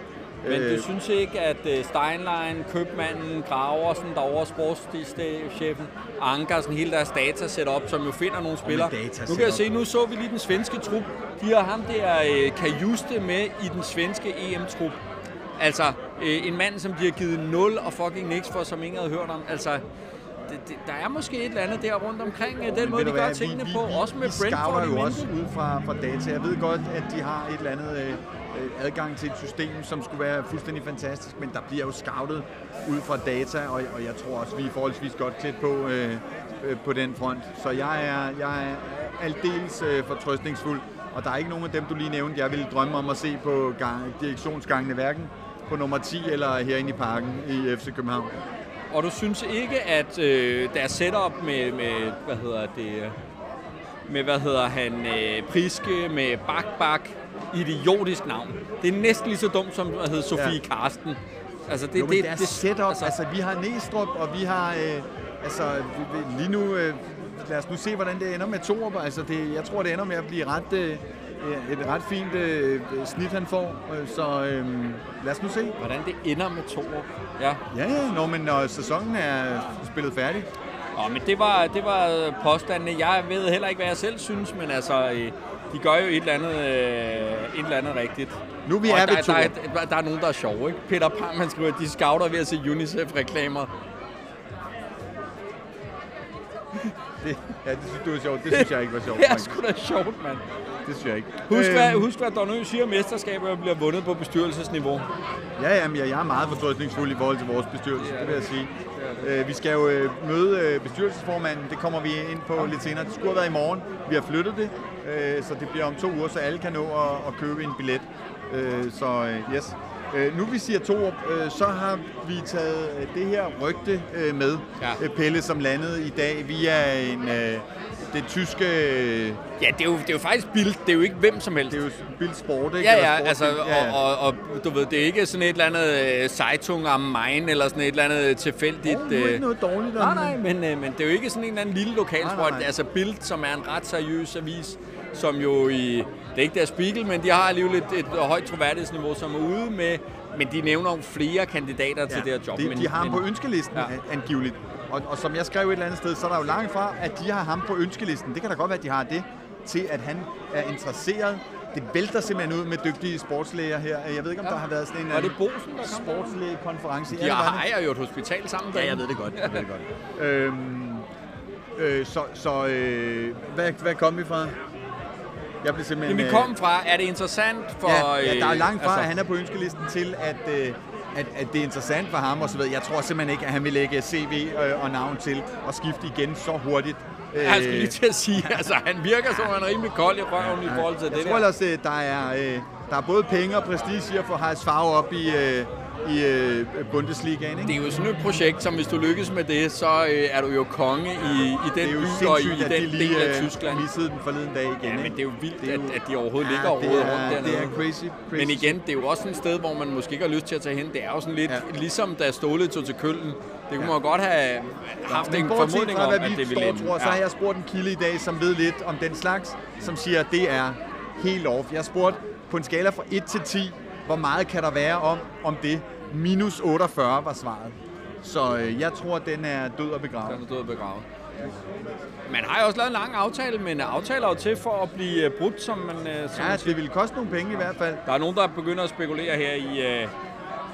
Men Øh, du synes ikke, at øh, Steinlein, købmanden, Graversen derovre, sportschefen, Ankersen, hele deres datasetup, som jo finder nogle spillere. Nu kan jeg se, nu så vi lige den svenske trup. De har ham der øh, Kajuste med i den svenske EM-trup. Altså, øh, en mand, som de har givet 0 og fucking niks for, som ingen havde hørt om. Altså, det, det, der er måske et eller andet der rundt omkring øh, den måde, de gør tingene vi, på. vi, også med vi Brentford jo også ud fra, fra data. Jeg ved godt, at de har et eller andet øh, adgang til et system, som skulle være fuldstændig fantastisk, men der bliver jo scoutet ud fra data, og, og jeg tror også, vi er forholdsvis godt tæt på, øh, øh, på den front. Så jeg er, jeg er aldeles øh, fortrøstningsfuld, og der er ikke nogen af dem, du lige nævnte, jeg ville drømme om at se på gang, direktionsgangene, hverken på nummer 10 eller herinde i parken i FC København. Og du synes ikke, at øh, deres setup med, med, hvad hedder det, med, hvad hedder han, øh, Priske, med Bak Bak, idiotisk navn. Det er næsten lige så dumt som at hedde Sofie Ja. Karsten. Altså, det, Jo, det, deres det, setup, altså, altså vi har Næstrup, og vi har, øh, altså lige nu, øh, lad os nu se, hvordan det ender med Torup. Altså det, jeg tror, det ender med at blive ret, øh, et ret fint øh, snit, han får. Øh, Så øh, lad os nu se. Hvordan det ender med Torup. Ja. Ja, ja, når, men når sæsonen er spillet færdig. Nå, men det var, det var påstandene. Jeg ved heller ikke, hvad jeg selv synes, men altså, øh, de gør jo et eller andet, øh, et eller andet rigtigt. Nu vi Og er der, ved der, er, Torup. der, der er nogen, der er sjove, ikke? Peter Pam, han skriver, at de scouter ved at se UNICEF-reklamer. (laughs) Det, ja, det synes du er sjovt. Det synes jeg ikke var sjovt. (laughs) Det er sgu da sjovt, mand. Det synes jeg ikke. Husk, Øhm, hvad, husk hvad Donø siger, at mesterskaber bliver vundet på bestyrelsesniveau. Ja, jamen, jeg, jeg er meget fortrøstningsfuld i forhold til vores bestyrelse, det vil jeg sige. Øh, vi skal jo øh, møde øh, bestyrelsesformanden, det kommer vi ind på lidt senere. Det skulle have været i morgen, vi har flyttet det, øh, så det bliver om to uger, så alle kan nå at, at købe en billet. Øh, så øh, yes. Øh, nu vi siger Torup, øh, så har vi taget øh, det her rygte øh, med, Ja. øh, Pelle, som landede i dag via en, øh, det tyske, øh, Ja, det er, jo, det er jo faktisk billigt. Det er jo ikke hvem som helst. det er jo Bild Sport, ikke? Ja, ja, Sport- altså, ja, ja. og, og, og du ved, det er ikke sådan et eller andet uh, Zeitung am Main, eller sådan et eller andet tilfældigt... Oh, nu er øh, ikke noget dårligt Nej, nej, men, øh, men det er jo ikke sådan en eller anden lille lokalsport. nej, nej. Altså Bild, som er en ret seriøs avis, som jo i... Det er ikke deres Spiegel, men de har alligevel et, et højt troværdighedsniveau, som er ude med... Men de nævner jo flere kandidater til det her job. De, men, de har ham men, på ønskelisten Ja. ja. angiveligt. Og, og som jeg skrev et eller andet sted, så er der jo langt fra, at de har ham på ønskelisten. Det kan da godt være, at de har det, til at han er interesseret det vælter simpelthen ud med dygtige sportslæger her. Jeg ved ikke, om ja. der har været sådan en Var det øh, Bosen, der sportslægekonference. De har ejer jo et hospital sammen. Ja, jeg ved det godt. Jeg ved det godt. øhm, øh, så så øh, hvad, hvad kom vi fra? Jeg blev simpelthen... Men vi kom fra, er det interessant for... Ja, ja der er langt fra, øh, altså, han er på ønskelisten til, at, øh, at, at det er interessant for ham og så videre. Jeg tror simpelthen ikke, at han vil lægge CV øh, og navn til og skifte igen så hurtigt. Jeg skulle lige til at sige, (laughs) altså han virker som en rimelig kold i røven i forhold til jeg det tror der. ellers, øh, der er, øh, der er både penge og prestige i at få Heis Favre op i, øh, i øh, Bundesligaen. Ikke? Det er jo sådan et projekt, som hvis du lykkes med det, så øh, er du jo konge i, i den det er jo by og i, i den de lige del af øh, Tyskland. missede den forleden dag igen. Ja, men det er jo vildt, Det er jo- at, at de overhovedet ligger Ja, og det roder er- rundt dernede. Det er crazy, crazy. Men igen, det er jo også et sted, hvor man måske ikke har lyst til at tage hen. Det er jo sådan lidt, Ja. ja. ligesom da Ståle tog til Køln. Det kunne man jo godt have haft Men en formodning fra, om, at det ville ende. tror, så har jeg spurgt en kilde i dag, som ved lidt om den slags, som siger, at det er helt off. Jeg har spurgt på en skala fra 1 til 10, hvor meget kan der være om, om det. Minus 48 var svaret. Så øh, jeg tror, den er død og begravet. Den er død og begravet. Man har jo også lavet en lang aftale, men aftaler jo til for at blive øh, brudt, som man, øh, som Ja, det ville koste nogle penge i hvert fald. Der er nogen, der begynder at spekulere her i, øh,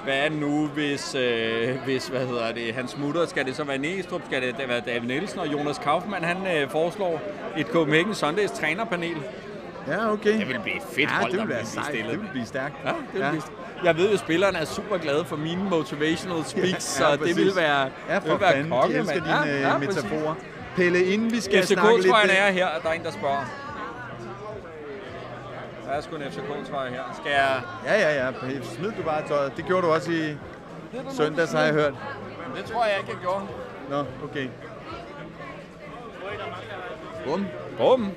hvad er det nu, hvis, øh, hvis hvad hedder det, han smutter? Skal det så være Næstrup? Skal det være David Nielsen? Og Jonas Kaufmann, han øh, foreslår et Copenhagen Sundays trænerpanel. Ja, okay. Det vil blive fedt ja, hold, det der vil være vil blive sejt. stillet. Det vil blive stærkt. Ja, det vil ja. blive Jeg ved jo, at spillerne er super glade for mine motivational (laughs) speaks, ja, ja, så det vil være, Ja, det for vil være fanden. konge, De elsker dine Ja, ja, ja, metaforer. Pelle, inden vi skal FCK snakke lidt... trøjen øh, er her, der er en, der spørger. Der er sgu en FCK-trøje her. Skal jeg... Ja, ja, ja. Smid du bare tøjet. Det gjorde du også i søndags, har jeg hørt. Det tror jeg ikke, jeg gjorde. Nå, okay. Bum. Bum.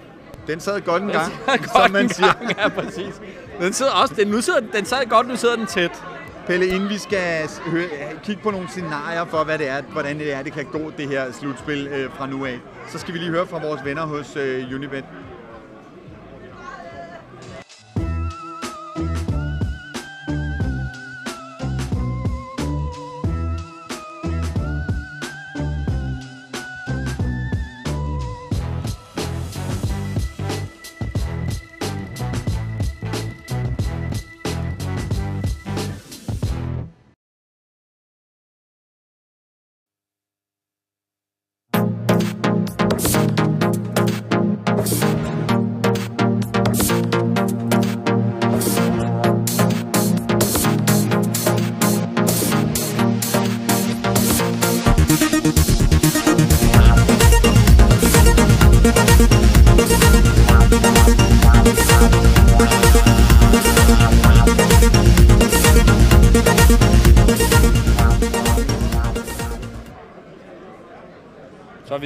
Den sad godt en gang, godt som man siger. gang, Ja, præcis. Den sidder også, den, nu sidder, den sad godt, nu sidder den tæt. Pelle, inden vi skal høre, kigge på nogle scenarier for, hvad det er, hvordan det er, det kan gå, det her slutspil øh, fra nu af, så skal vi lige høre fra vores venner hos øh, Unibet.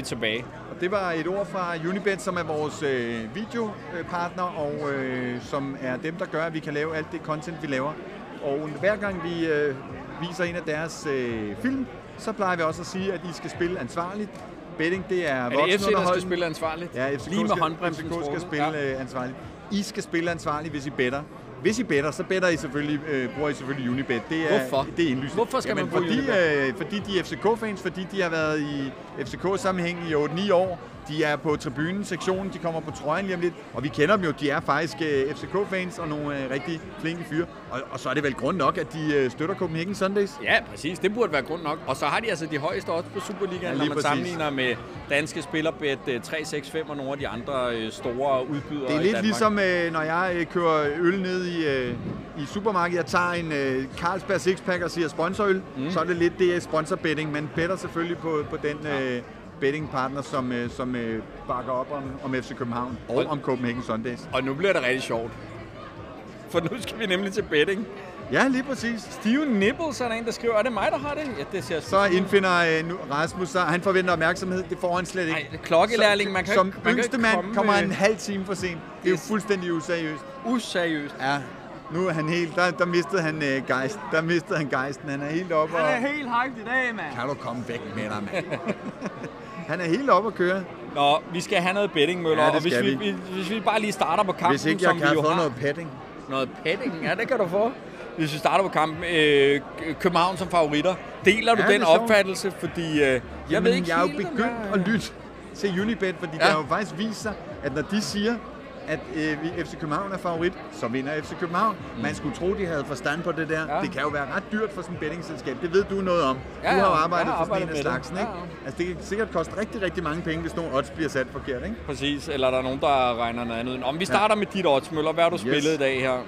Vi tilbage. Og det var et ord fra Unibet, som er vores øh, videopartner, og øh, som er dem, der gør, at vi kan lave alt det content, vi laver. Og hver gang vi øh, viser en af deres øh, film, så plejer vi også at sige, at I skal spille ansvarligt. Betting, det er Er det FC, der skal spille ansvarligt? Ja, FCK Lige med skal, FCK skal spille Ja. ja. ansvarligt. I skal spille ansvarligt, hvis I better. Hvis I better, så better I selvfølgelig, øh, bruger I selvfølgelig Unibet. Det er, Hvorfor? Det er indlysende. Hvorfor skal man bruge fordi, Unibet? øh, fordi de er FCK-fans, fordi de har været i FCK-sammenhæng i 8-9 år. De er på tribunen, sektionen, de kommer på trøjen lige om lidt. Og vi kender dem jo, de er faktisk øh, FCK-fans og nogle øh, rigtig flinke fyre. Og, og så er det vel grund nok, at de øh, støtter Copenhagen Sundays. Ja, præcis. Det burde være grund nok. Og så har de altså de højeste odds på Superligaen, Ja, ja, når man præcis. sammenligner med danske spillerbet øh, 365 og nogle af de andre øh, store udbydere Det er lidt ligesom, øh, når jeg øh, kører øl ned i, øh, i supermarkedet. Jeg tager en øh, Carlsberg Sixpack og siger sponsorøl. Mm. Så er det lidt det er sponsorbetting. Man better selvfølgelig på, på den øh, bettingpartner, som, øh, som øh, bakker op om, om FC København og Og- om Copenhagen Sundays. Og nu bliver det rigtig sjovt. For nu skal vi nemlig til betting. Ja, lige præcis. Steve Nibbles er der en, der skriver, er det mig, der har det? Ja, det ser Så indfinder øh, nu Rasmus sig. Han forventer opmærksomhed. Det får han slet ikke. Nej, klokkelærling, man kan Som ikke- man yngste mand komme kommer han en halv time for sent. Det er jo fuldstændig useriøst. Useriøst. Ja, nu er han helt... Der, der mistede han øh, gejst. Der mistede han gejsten. Han er helt oppe og... helt hyped i dag, mand. Kan du komme væk med dig, mand? (laughs) Han er helt oppe at køre. Nå, vi skal have noget betting, Møller. Ja, og hvis vi, vi. vi. hvis vi bare lige starter på kampen, Hvis ikke jeg som kan vi jo få har. noget petting. Noget petting, ja, det kan du få. Hvis vi starter på kampen, øh, København som favoritter. Deler du Ja, den opfattelse? Fordi øh, jeg Jamen, ved ikke jeg er jo begyndt at lytte til Unibet, fordi Ja. der jo faktisk viser at når de siger, at øh, FC København er favorit, så vinder FC København. Man skulle tro, de havde forstand på det der. Mm. Ja. Det kan jo være ret dyrt for sådan et bettingselskab. Det ved du noget om. Ja, du har jo ja. arbejdet for sådan en af det. slagsen, ikke? Ja, ja. Altså, det kan sikkert koste rigtig, rigtig mange penge, hvis nogle odds bliver sat forkert, ikke? Præcis, eller der er nogen, der regner noget andet. Om vi starter med dit odds, Møller. Hvad har du spillet i dag her?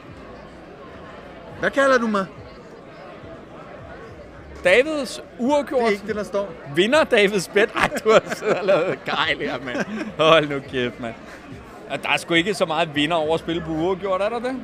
Hvad kalder du mig? Davids Det uafgjort. er ikke det, der står. Vinder Davids bet. Ej, du har siddet og lavet gejl her, mand. Hold nu kæft, mand. Og Der er sgu ikke så meget vinder over at spille på uafgjort, er der det?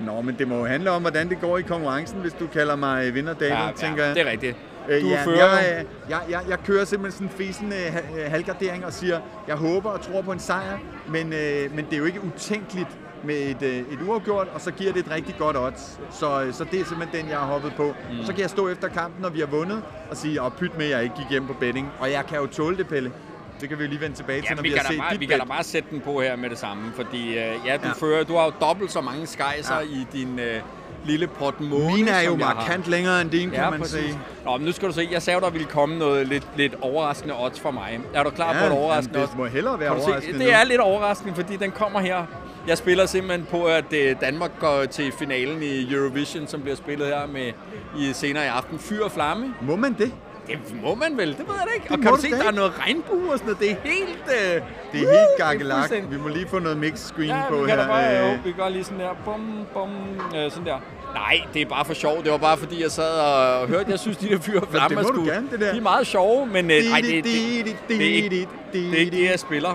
Nå, men det må jo handle om, hvordan det går i konkurrencen, hvis du kalder mig vinder, David, ja, tænker jeg. det er rigtigt. Øh, Du ja, fører jeg, øh, jeg, jeg, jeg kører simpelthen sådan en fæsende ha- øh, halvgardering og siger, jeg håber og tror på en sejr, men, øh, men det er jo ikke utænkeligt med et, øh, et uafgjort, og så giver det et rigtig godt odds. Så, øh, så det er simpelthen den, jeg har hoppet på. Mm. Så kan jeg stå efter kampen, når vi har vundet, og sige, og pyt med, at jeg ikke gik hjem på betting. Og jeg kan jo tåle det, Pelle. Det kan vi lige vende tilbage til, Ja, når vi, vi, kan har set bare, dit vi kan da bare sætte den på her med det samme, fordi øh, ja, du, Ja. ja. Fører, du har jo dobbelt så mange skejser Ja. ja. i din øh, lille portemonnaie, Mine er jo markant længere end din, kan Ja, man præcis. sige. Nå, men nu skal du se, jeg sagde, der ville komme noget lidt, lidt overraskende odds for mig. Er du klar på et overraskende odds? det må hellere være Kan se, overraskende det er lidt overraskende, fordi den kommer her. Jeg spiller simpelthen på, at øh, Danmark går til finalen i Eurovision, som bliver spillet her med i senere i aften. Fyr og flamme. Må man det? Det må man vel, det ved jeg da ikke. Det Og kan du se, der er noget regnbue og sådan noget. Det er helt... Øh, Det er helt fuldstændig- Vi må lige få noget mix screen Ja, på vi her. da bare, øh. vi gør lige sådan der, bum, bum, øh, sådan der. Nej, det er bare for sjov. Det var bare fordi, jeg sad og hørte, jeg synes, de der fyre flammer (laughs) må du skulle- gerne, det der. De er meget sjove, men øh, nej, det, det, det, det, er ikke, det er ikke det, jeg spiller.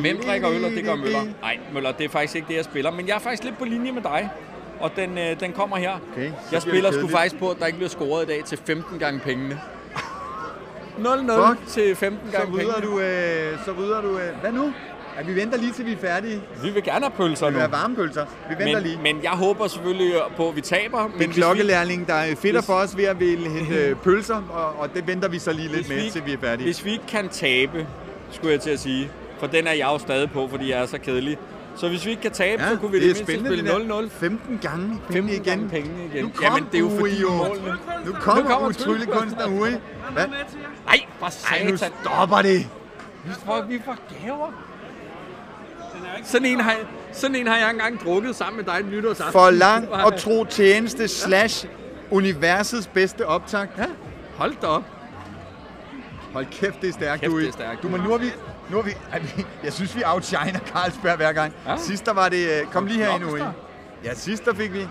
Hvem drikker øl, og det gør Møller? Nej, Møller, det er faktisk ikke det, jeg spiller. Men jeg er faktisk lidt på linje med dig. Og den, øh, den kommer her. Okay, så jeg det spiller sgu faktisk på, at der ikke bliver scoret i dag til 15 gange pengene. 0-0 Fuck. til 15 Så gange rydder pengene. du, øh, så rydder du, øh, hvad nu? Ja, vi venter lige til vi er færdige. Vi vil gerne have pølser Det nu. vil være varmepølser. Vi venter lige. Men, men jeg håber selvfølgelig på, at vi taber. Men hvis vi- klokkelærling, der er fedt for os ved at ville hente øh, (laughs) pølser, og, og det venter vi så lige lidt med, vi, til vi er færdige. Hvis vi ikke kan tabe, skulle jeg til at sige, for den er jeg jo stadig på, fordi jeg er så kedelig. Så hvis vi ikke kan tabe, så kunne vi det det mindste spille det der. 0-0. 15 gange penge 15 igen. gange pengene igen. Nu kom Jamen, det er jo fordi jo. målene. Nu kommer, Nu kommer utryllekunstner Uri. Hvad? Nej, for Ej, nu satan. stopper det. Vi får, vi får gaver. Sådan en, har, sådan en har jeg engang drukket sammen med dig en nytårsaften. For lang og tro tjeneste slash universets bedste optag. Ja, hold da op. Hold kæft, det er stærkt, Kæft, du. det er stærkt. Du, men nu har vi... Nu har vi, (laughs) er vi jeg synes, vi outshiner Carlsberg hver gang. Ja. Sidst der var det... øh, Kom lige Uri. Blomster. Ja, sidst der fik vi...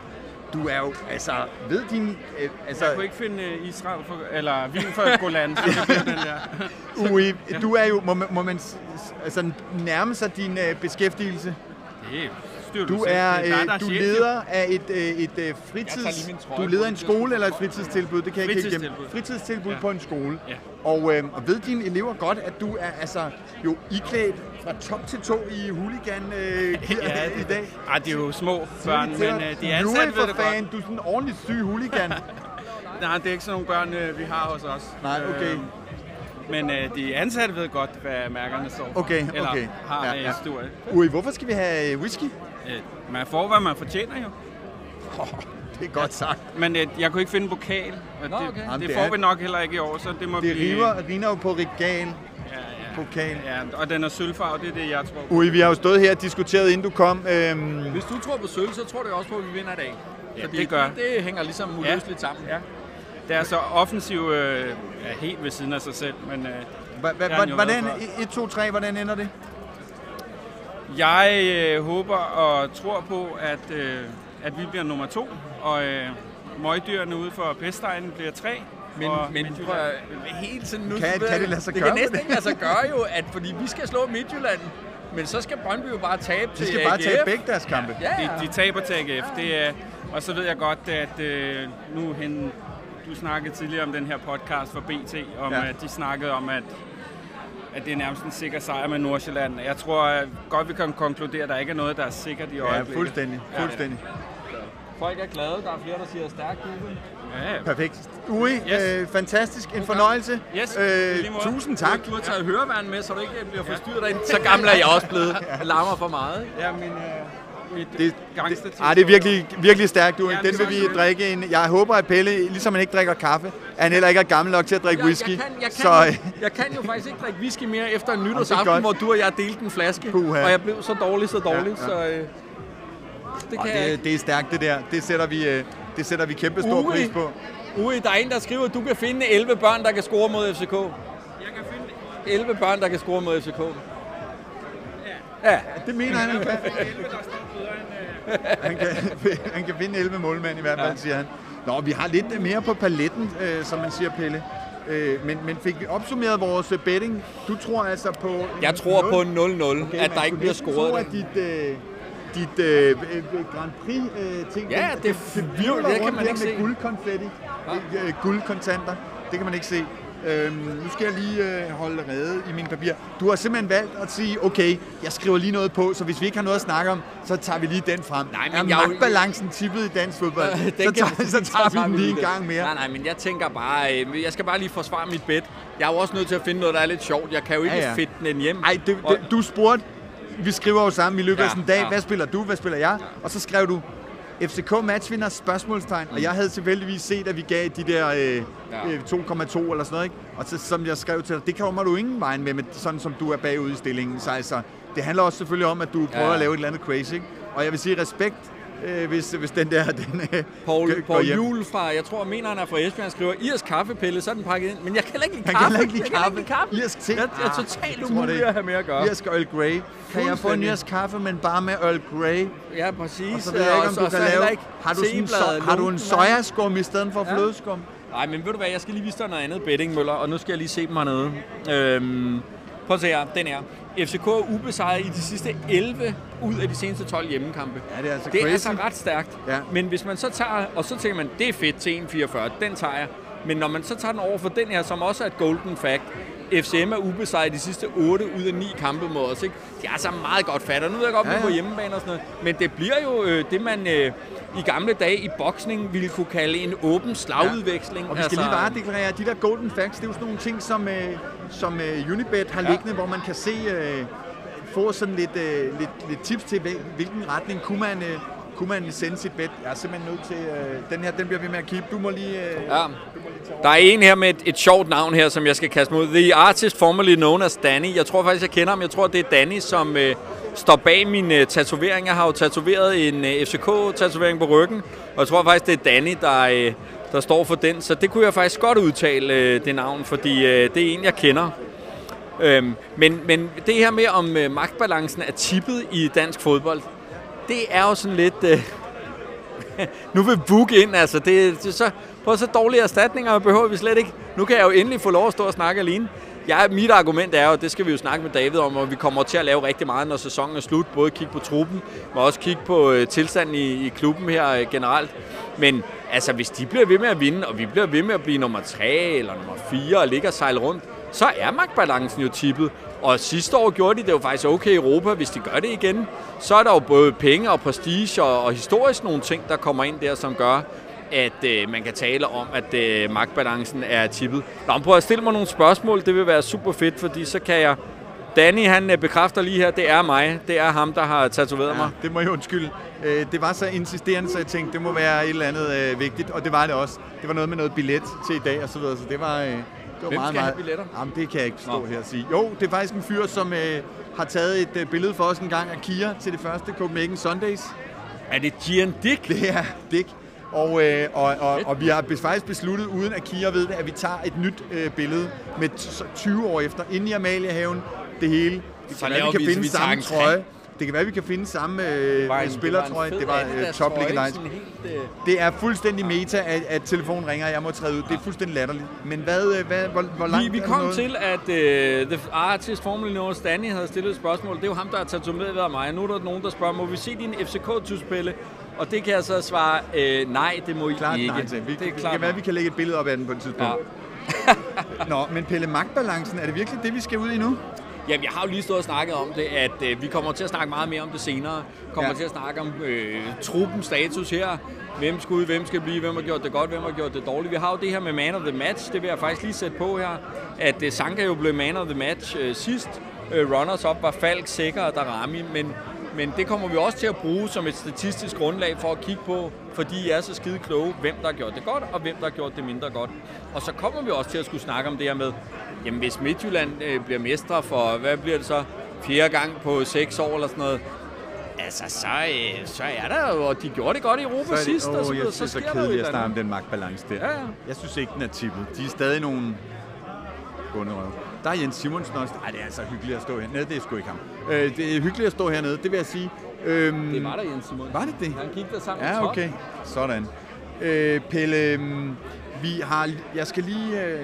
Du er jo, altså, ved din... Øh, altså, Jeg kunne ikke finde øh, Israel for, eller Wien for Golan, så det blev den der. (laughs) Uri, du er jo, må, man- må man altså, nærme sig din øh, beskæftigelse. Det styrer Du selv. er, Det dig, der øh, du chef, leder af et, øh, et øh, Jeg fritids... trøje Du leder en skole eller et fritidstilbud, det kan jeg ikke helt Fritidstilbud. Ja. på en skole. Ja. Og, øh, og ved dine elever godt, at du er altså jo iklædt fra top til to i huligan øh, Ja, i dag? Ej, det er jo små børn, men øh, de er ansat er ved det fan, godt. du er sådan en ordentlig syg huligan. (laughs) Nej, det er ikke sådan nogle børn, vi har hos os. Nej, okay. Øh, men øh, de ansatte ved godt, hvad mærkerne står for. Okay, Eller okay. har Ja, ja, ja. ja. historie. Ui, hvorfor skal vi have øh, whisky? Øh, man får, hvad man fortjener jo. Det er godt sagt. Men øh, jeg kunne ikke finde en pokal, og Nå, det, okay. Jamen, det, det får er- vi nok heller ikke i år, så det må Det blive... river, riner jo på regal. Ja, ja. Pokal. Ja, og den er sølvfarvet, det er det, jeg tror på. Ui, vi har jo stået her og diskuteret, inden du kom. Øhm, Hvis du tror på sølv, så tror jeg også på, at vi vinder i dag. Ja, Fordi det gør. det hænger ligesom uløseligt sammen. Ja. Det er så offensiv øh, er helt ved siden af sig selv, men øh, Det hvordan, været 1, 2, 3, hvordan ender det? jeg øh, håber og tror på, at, øh, at vi bliver nummer to, og øh, møgdyrene ude for Pestegnen bliver tre. Men, men prøv helt sådan nu... Kan- kan det lade sig det gøre kan med næsten det? ikke lade sig gøre jo, at fordi vi skal slå Midtjylland, men så skal Brøndby jo bare tabe De til skal bare AGF. tage begge deres kampe. Ja, ja. De, de taber til AGF. Det er, og så ved jeg godt, at øh, nu hen, du snakkede tidligere om den her podcast for BT, om Ja. ja. at de snakkede om, at, at det er nærmest en sikker sejr med Nordsjælland. Jeg tror at godt, vi kan konkludere, at der ikke er noget, der er sikkert i Ja, øjeblikket. fuldstændig. fuldstændig. Folk er glade. Der er flere, der siger stærkt Ruben. Ja, ja. Perfekt. Ui, Yes. øh, fantastisk. En fornøjelse. Yes, Øh, tusind tak. Du har taget høreværn med, så du ikke bliver forstyrret derinde. Så gammel er jeg også blevet. (laughs) Jeg larmer for meget. ja men, øh, mit Det, det, ah, det er virkelig, virkelig stærkt, du. Ja, Den vil vi drikke en... Jeg håber, at Pelle, ligesom han ikke drikker kaffe, han heller ikke er gammel nok til at drikke whisky. Jeg, jeg, kan, jeg, kan, så, jo, jeg kan jo faktisk ikke drikke whisky mere efter en nytårsaften, hvor du og jeg delte en flaske, Puha. og jeg blev så dårlig, så dårlig, Ja, ja. så øh, det kan jeg det, det er stærkt, det der. Det sætter vi, øh, det sætter vi kæmpe stor Ui. pris på. Ui, der er en, der skriver, at du kan finde 11 børn, der kan score mod FCK. Jeg kan finde 11 børn, der kan score mod FCK. Ja. Det mener han, han kan. 11, der står bedre end... Øh, Han kan, han kan finde 11 målmænd i hvert fald, Ja. siger han. Nå, vi har lidt mere på paletten, øh, som man siger, Pelle. Øh, men, men fik vi opsummeret vores øh, betting? Du tror altså på... Jeg tror på 0-0, Okay, at der ikke bliver scoret. Tro, at dit, øh, dit øh, øh, Grand Prix-ting... Ja, det virvler, det kan man ikke med se. guldkonfetti, øh, øh, guldkontanter. Det kan man ikke se. Øhm, nu skal jeg lige øh, holde rede i mine papirer. Du har simpelthen valgt at sige, okay, jeg skriver lige noget på, så hvis vi ikke har noget at snakke om, så tager vi lige den frem. Nej, men er jeg er jo- magtbalancen tippet i dansk fodbold? (laughs) Den så, kan- tager, så tager vi den lige en gang mere. Nej, nej, men jeg tænker bare, øh, jeg skal bare lige forsvare mit bet. Jeg er jo også nødt til at finde noget, der er lidt sjovt. Jeg kan jo ikke Ja, ja, ja. ja. fedte den hjem. Ej, det, du spurgte, vi skriver jo sammen i løbet af Ja, sådan en dag, ja. hvad spiller du, hvad spiller jeg? Og så skrev du, FCK matchvinder spørgsmålstegn, og jeg havde tilfældigvis set, at vi gav de der øh, Ja. øh, 2,2 eller sådan noget, ikke? Og så, som jeg skrev til dig, det kommer du ingen vejen med, med, sådan som du er bagud i stillingen. Så altså, det handler også selvfølgelig om, at du prøver Ja. at lave et eller andet crazy, ikke? Og jeg vil sige respekt, øh, hvis, hvis den der, (laughs) den øh, Paul, går- Paul. Juhl fra, jeg tror, mener han er fra Esbjerg, han skriver, Irs kaffepille, så er den pakket ind. Men jeg kan ikke lide Han kaffe. kan ikke lide Jeg kan kaffe. ikke lide kaffe. Irsk te. Jeg, jeg er Ah, totalt umulig at have med at gøre. Irsk Earl Grey. Kan jeg få en irsk kaffe, men bare med Earl Grey? Ja, præcis. Og så ved jeg ikke, om du kan lave... ikke Har du, sådan so, har du en sojaskum i stedet for Ja. flødeskum? Nej, men ved du hvad, jeg skal lige vise dig noget andet betting, Møller, og nu skal jeg lige se dem hernede. Øhm, prøv at se her, den er. FCK er ubesejret i de sidste 11 ud af de seneste 12 hjemmekampe. Ja, det er altså Det er crazy. altså ret stærkt. Ja. Men hvis man så tager, og så tænker man, det er fedt til 1,44, den tager jeg. Men når man så tager den over for den her, som også er et golden fact, FCM er ubesejret de sidste 8 ud af 9 kampe mod os. Ikke? De er altså meget godt fat, og nu ved jeg godt, Ja, ja, ja. ja. på hjemmebane og sådan noget. Men det bliver jo øh, det, man øh, i gamle dage i boksning ville kunne kalde en åben slagudveksling. Og vi skal lige bare deklarere, at de der golden facts, det er jo sådan nogle ting, som, øh, som øh, Unibet har Ja. liggende, hvor man kan se, øh, få sådan lidt, øh, lidt, lidt tips til, hvil- hvilken retning kunne man, øh, kunne man sende sit bet. Jeg er simpelthen nødt til, øh, den her, den bliver vi med at keep. Du må lige... Øh, Ja. Der er en her med et, et sjovt navn her, som jeg skal kaste mod. The artist formerly known as Danny. Jeg tror faktisk, jeg kender ham. Jeg tror, det er Danny, som øh, står bag min øh, tatovering. Jeg har jo tatoveret en øh, FCK-tatovering på ryggen. Og jeg tror faktisk, det er Danny, der, øh, der står for den. Så det kunne jeg faktisk godt udtale, øh, det navn, fordi øh, det er en, jeg kender. Øhm, men, men det her med, om øh, magtbalancen er tippet i dansk fodbold, det er jo sådan lidt... Øh, (laughs) nu vil Book ind, altså. Det, det er så, på så dårlige erstatninger behøver vi slet ikke. Nu kan jeg jo endelig få lov at stå og snakke alene. Jeg, mit argument er jo, og det skal vi jo snakke med David om, og vi kommer til at lave rigtig meget, når sæsonen er slut. Både kigge på truppen, men også kigge på øh, tilstanden i, i klubben her øh, generelt. Men altså, hvis de bliver ved med at vinde, og vi bliver ved med at blive nummer 3 eller nummer 4 og ligger og sejle rundt, så er magtbalancen jo tippet. Og sidste år gjorde de det jo faktisk okay i Europa. Hvis de gør det igen, så er der jo både penge og prestige og, og historisk nogle ting, der kommer ind der, som gør, at øh, man kan tale om, at øh, magtbalancen er tippet. Nå, prøv at stille mig nogle spørgsmål. Det vil være super fedt, fordi så kan jeg... Danny, han øh, bekræfter lige her, det er mig. Det er ham, der har tatoveret ja. Mig. det må jeg undskylde. Øh, Det var så insisterende, så jeg tænkte, det må være et eller andet øh, vigtigt, og det var det også. Det var noget med noget billet til i dag og så videre, så det var, det var Hvem meget, skal have meget... billetter? Jamen, det kan jeg ikke stå Nå. her og sige. Jo, det er faktisk en fyr, som øh, har taget et øh, billede for os en gang af Kia til det første Copenhagen Sundays. Er det Gian Dick? Det er Dick. Og, øh, og, og, og vi har faktisk besluttet, uden at Kia ved det, at vi tager et nyt øh, billede med t- 20 år efter, inde i Amaliahaven, det hele. Det Så kan være, vi kan finde vi samme en trøje. Det kan være, vi kan finde samme øh, var en- spillertrøje. Det var Adidas øh, top legendarisk. helt, øh, Det er fuldstændig meta, at, at telefonen ringer, og jeg må træde ud. Det er fuldstændig latterligt. Men hvad, øh, hvad, hvor, hvor langt Vi, vi kom nået? til, at uh, The Artist Formerly Known Danny havde stillet et spørgsmål. Det er jo ham, der har tatoveret af mig. Nu er der nogen, der spørger, må vi se din FCK-tuspille? Og det kan jeg så svare, øh, nej, det må I Klart ikke. nej til. Vi, det er det klart kan være, vi kan lægge et billede op af den på et tidspunkt. Ja. Nå, men Pelle, magtbalancen, er det virkelig det, vi skal ud i nu? Jamen, jeg har jo lige stået og snakket om det, at øh, vi kommer til at snakke meget mere om det senere. Kommer Ja. til at snakke om øh, truppens status her. Hvem skal ud, hvem skal blive, hvem har gjort det godt, hvem har gjort det dårligt. Vi har jo det her med man of the match, det vil jeg faktisk lige sætte på her. At øh, Sanka jo blev man of the match øh, sidst. Øh, runners up var Falk, Sikker og Darami, men men det kommer vi også til at bruge som et statistisk grundlag for at kigge på, fordi I er så skide kloge, hvem der har gjort det godt, og hvem der har gjort det mindre godt. Og så kommer vi også til at skulle snakke om det her med, jamen hvis Midtjylland øh, bliver mestre for, hvad bliver det så, fjerde gang på seks år eller sådan noget, altså så, øh, så er der jo, og de gjorde det godt i Europa Så det, sidst, og så, jeg synes, så et kedeligt at snakke om den magtbalance der. Ja, ja. Jeg synes ikke, den er tippet. De er stadig nogle bunderøv. Der er Jens Simonsen også. Ej, det er altså hyggeligt at stå her. Nej, det er sgu ikke ham. Øh, det er hyggeligt at stå hernede, det vil jeg sige. Øhm, Det var der, Jens Simon. Var det det? Han gik der sammen Ja, okay. Sådan. Øh, Pelle, øhm, vi har, jeg skal lige øh,